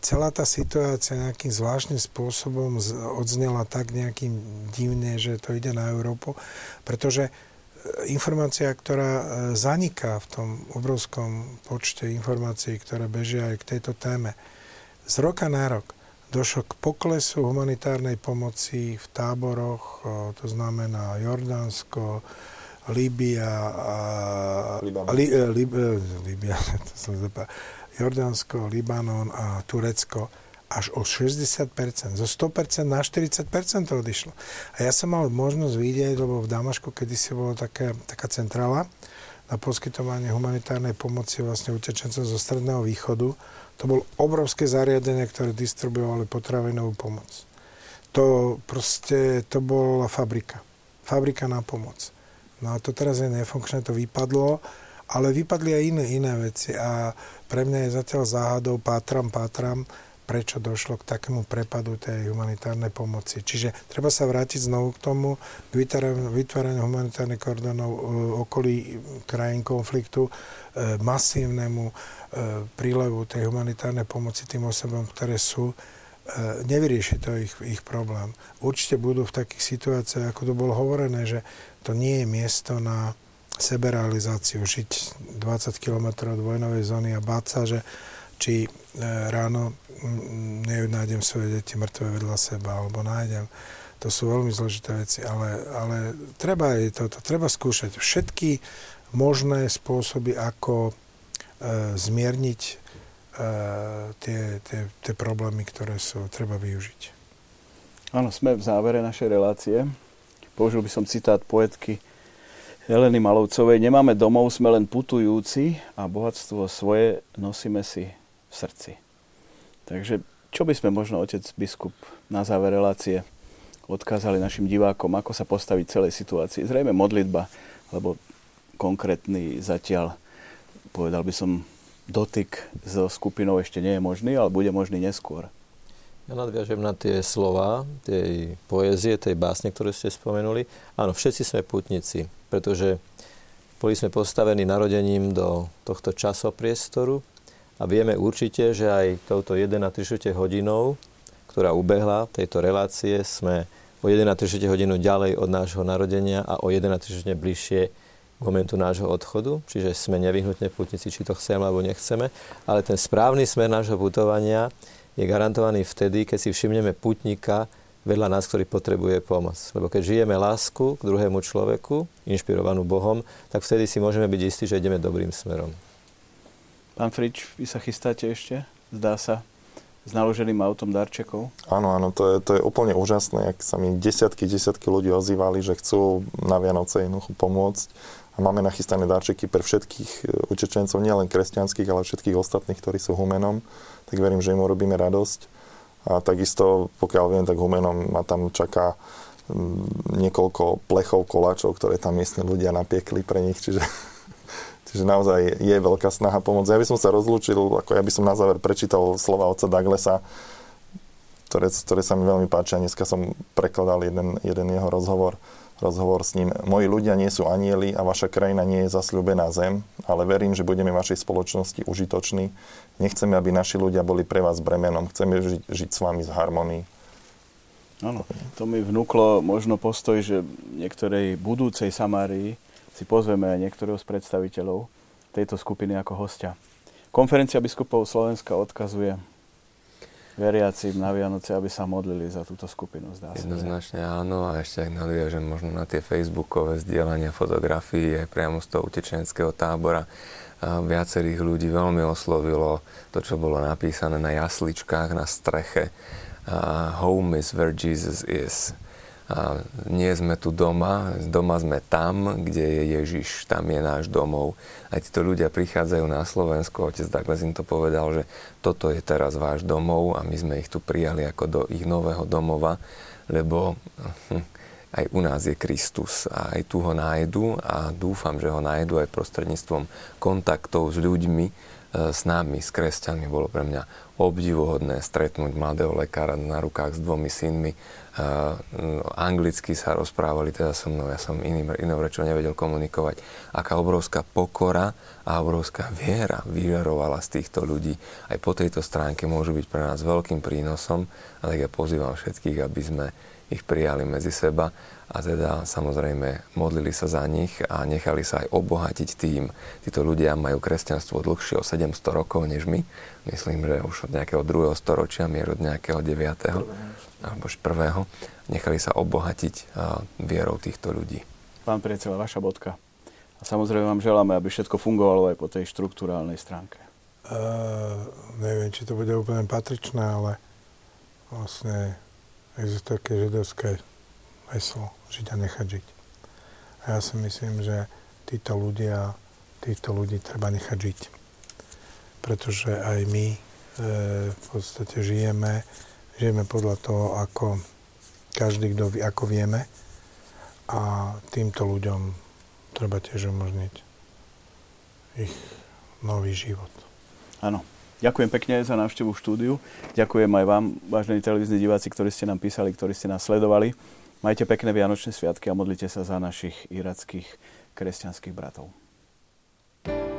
celá tá situácia nejakým zvláštnym spôsobom odznela tak nejakým divne, že to ide na Európu, pretože e, informácia, ktorá e, zaniká v tom obrovskom počte informácií, ktoré bežia aj k tejto téme, z roka na rok došlo k poklesu humanitárnej pomoci v táboroch, to znamená Jordánsko, Líbia a... Li, Li, Líbia, to som zapá, Jordánsko, Libanon a Turecko až o 60%. Zo 100% na 40% to odišlo. A ja som mal možnosť vidieť, lebo v Damašku kedysi bola také, taká centrála na poskytovanie humanitárnej pomoci vlastne utečencom zo Stredného východu. To bol obrovské zariadenie, ktoré distribuovali potravinovú pomoc. To proste, to bola fabrika. Fabrika na pomoc. No a to teraz je nefunkčné, to vypadlo, ale vypadli aj iné, iné veci a pre mňa je zatiaľ záhadou, pátram, pátram, prečo došlo k takému prepadu tej humanitárnej pomoci. Čiže treba sa vrátiť znovu k tomu, k vytváraniu, humanitárnych kordonov e, okolí krajín konfliktu, e, masívnemu e, prílevu tej humanitárnej pomoci tým osobom, ktoré sú, nevyrieši to ich, ich problém. Určite budú v takých situáciách, ako to bolo hovorené, že to nie je miesto na seberealizáciu, žiť 20 km od vojnovej zóny a báť sa, že či e, ráno nájdem svoje deti mŕtve vedľa seba, alebo nájdem. To sú veľmi zložité veci, ale, ale treba je toto, treba skúšať všetky možné spôsoby, ako e, zmierniť e, tie, tie, tie problémy, ktoré sú, treba využiť. Áno, sme v závere našej relácie použil by som citát poetky Heleny Malovcovej, nemáme domov, sme len putujúci a bohatstvo svoje nosíme si v srdci. Takže čo by sme možno, otec biskup, na záver relácie odkázali našim divákom, ako sa postaviť celej situácii? Zrejme modlitba, lebo konkrétny zatiaľ, povedal by som, dotyk so skupinou ešte nie je možný, ale bude možný neskôr. Ja nadviažem na tie slova, tej poézie, tej básne, ktoré ste spomenuli. Áno, všetci sme putníci, pretože boli sme postavení narodením do tohto časopriestoru a vieme určite, že aj touto 1,3 hodinou, ktorá ubehla tejto relácie, sme o 1,3 hodinu ďalej od nášho narodenia a o 1,3 bližšie k momentu nášho odchodu, čiže sme nevyhnutne putníci, či to chceme alebo nechceme, ale ten správny smer nášho putovania je garantovaný vtedy, keď si všimneme putníka vedľa nás, ktorý potrebuje pomoc. Lebo keď žijeme lásku k druhému človeku, inšpirovanú Bohom, tak vtedy si môžeme byť istí, že ideme dobrým smerom. Pán Frič, vy sa chystáte ešte? Zdá sa s naloženým autom darčekov? Áno, áno, to je, to je úplne úžasné, ak sa mi desiatky, desiatky ľudí ozývali, že chcú na Vianoce jednoducho pomôcť. A máme nachystané darčeky pre všetkých e, utečencov, nielen kresťanských, ale všetkých ostatných, ktorí sú humenom. Tak verím, že im urobíme radosť. A takisto, pokiaľ viem, tak humenom ma tam čaká mm, niekoľko plechov koláčov, ktoré tam miestni ľudia napiekli pre nich, čiže Čiže naozaj je veľká snaha pomôcť. Ja by som sa rozlúčil, ako ja by som na záver prečítal slova otca Douglasa, ktoré, ktoré sa mi veľmi páčia. Dneska som prekladal jeden, jeden jeho rozhovor, rozhovor s ním. Moji ľudia nie sú anieli a vaša krajina nie je zasľúbená zem, ale verím, že budeme vašej spoločnosti užitoční. Nechceme, aby naši ľudia boli pre vás bremenom. Chceme žiť, žiť s vami z harmonii. Áno, to mi vnúklo možno postoj, že niektorej budúcej Samárii si pozveme aj niektorého z predstaviteľov tejto skupiny ako hostia. Konferencia biskupov Slovenska odkazuje veriacim na Vianoce, aby sa modlili za túto skupinu, zdá sa. Jednoznačne áno a ešte ak nadviažem možno na tie facebookové zdieľania fotografií aj priamo z toho utečenského tábora. A viacerých ľudí veľmi oslovilo to, čo bolo napísané na jasličkách na streche. A home is where Jesus is. A nie sme tu doma, doma sme tam, kde je Ježiš, tam je náš domov. A títo ľudia prichádzajú na Slovensko, otec Douglas im to povedal, že toto je teraz váš domov a my sme ich tu prijali ako do ich nového domova, lebo aj u nás je Kristus a aj tu ho nájdu a dúfam, že ho nájdu aj prostredníctvom kontaktov s ľuďmi, s nami, s kresťanmi. Bolo pre mňa obdivuhodné stretnúť mladého lekára na rukách s dvomi synmi anglicky sa rozprávali teda so mnou, ja som iným, inou rečou nevedel komunikovať. Aká obrovská pokora a obrovská viera vyžarovala z týchto ľudí. Aj po tejto stránke môžu byť pre nás veľkým prínosom a tak ja pozývam všetkých, aby sme ich prijali medzi seba a teda samozrejme modlili sa za nich a nechali sa aj obohatiť tým. Títo ľudia majú kresťanstvo dlhšie o 700 rokov než my. Myslím, že už od nejakého druhého storočia, mier od nejakého 9. alebo už prvého. Nechali sa obohatiť vierou týchto ľudí. Pán priateľ, vaša bodka. A samozrejme vám želáme, aby všetko fungovalo aj po tej štruktúrálnej stránke. Uh, neviem, či to bude úplne patričné, ale vlastne existuje také židovské heslo žiť a nechať žiť. A ja si myslím, že títo ľudia, týchto ľudí treba nechať žiť. Pretože aj my e, v podstate žijeme, žijeme podľa toho, ako každý, kto ako vieme. A týmto ľuďom treba tiež umožniť ich nový život. Áno. Ďakujem pekne za návštevu v štúdiu. Ďakujem aj vám, vážení televízni diváci, ktorí ste nám písali, ktorí ste nás sledovali. Majte pekné Vianočné sviatky a modlite sa za našich irackých kresťanských bratov. thank you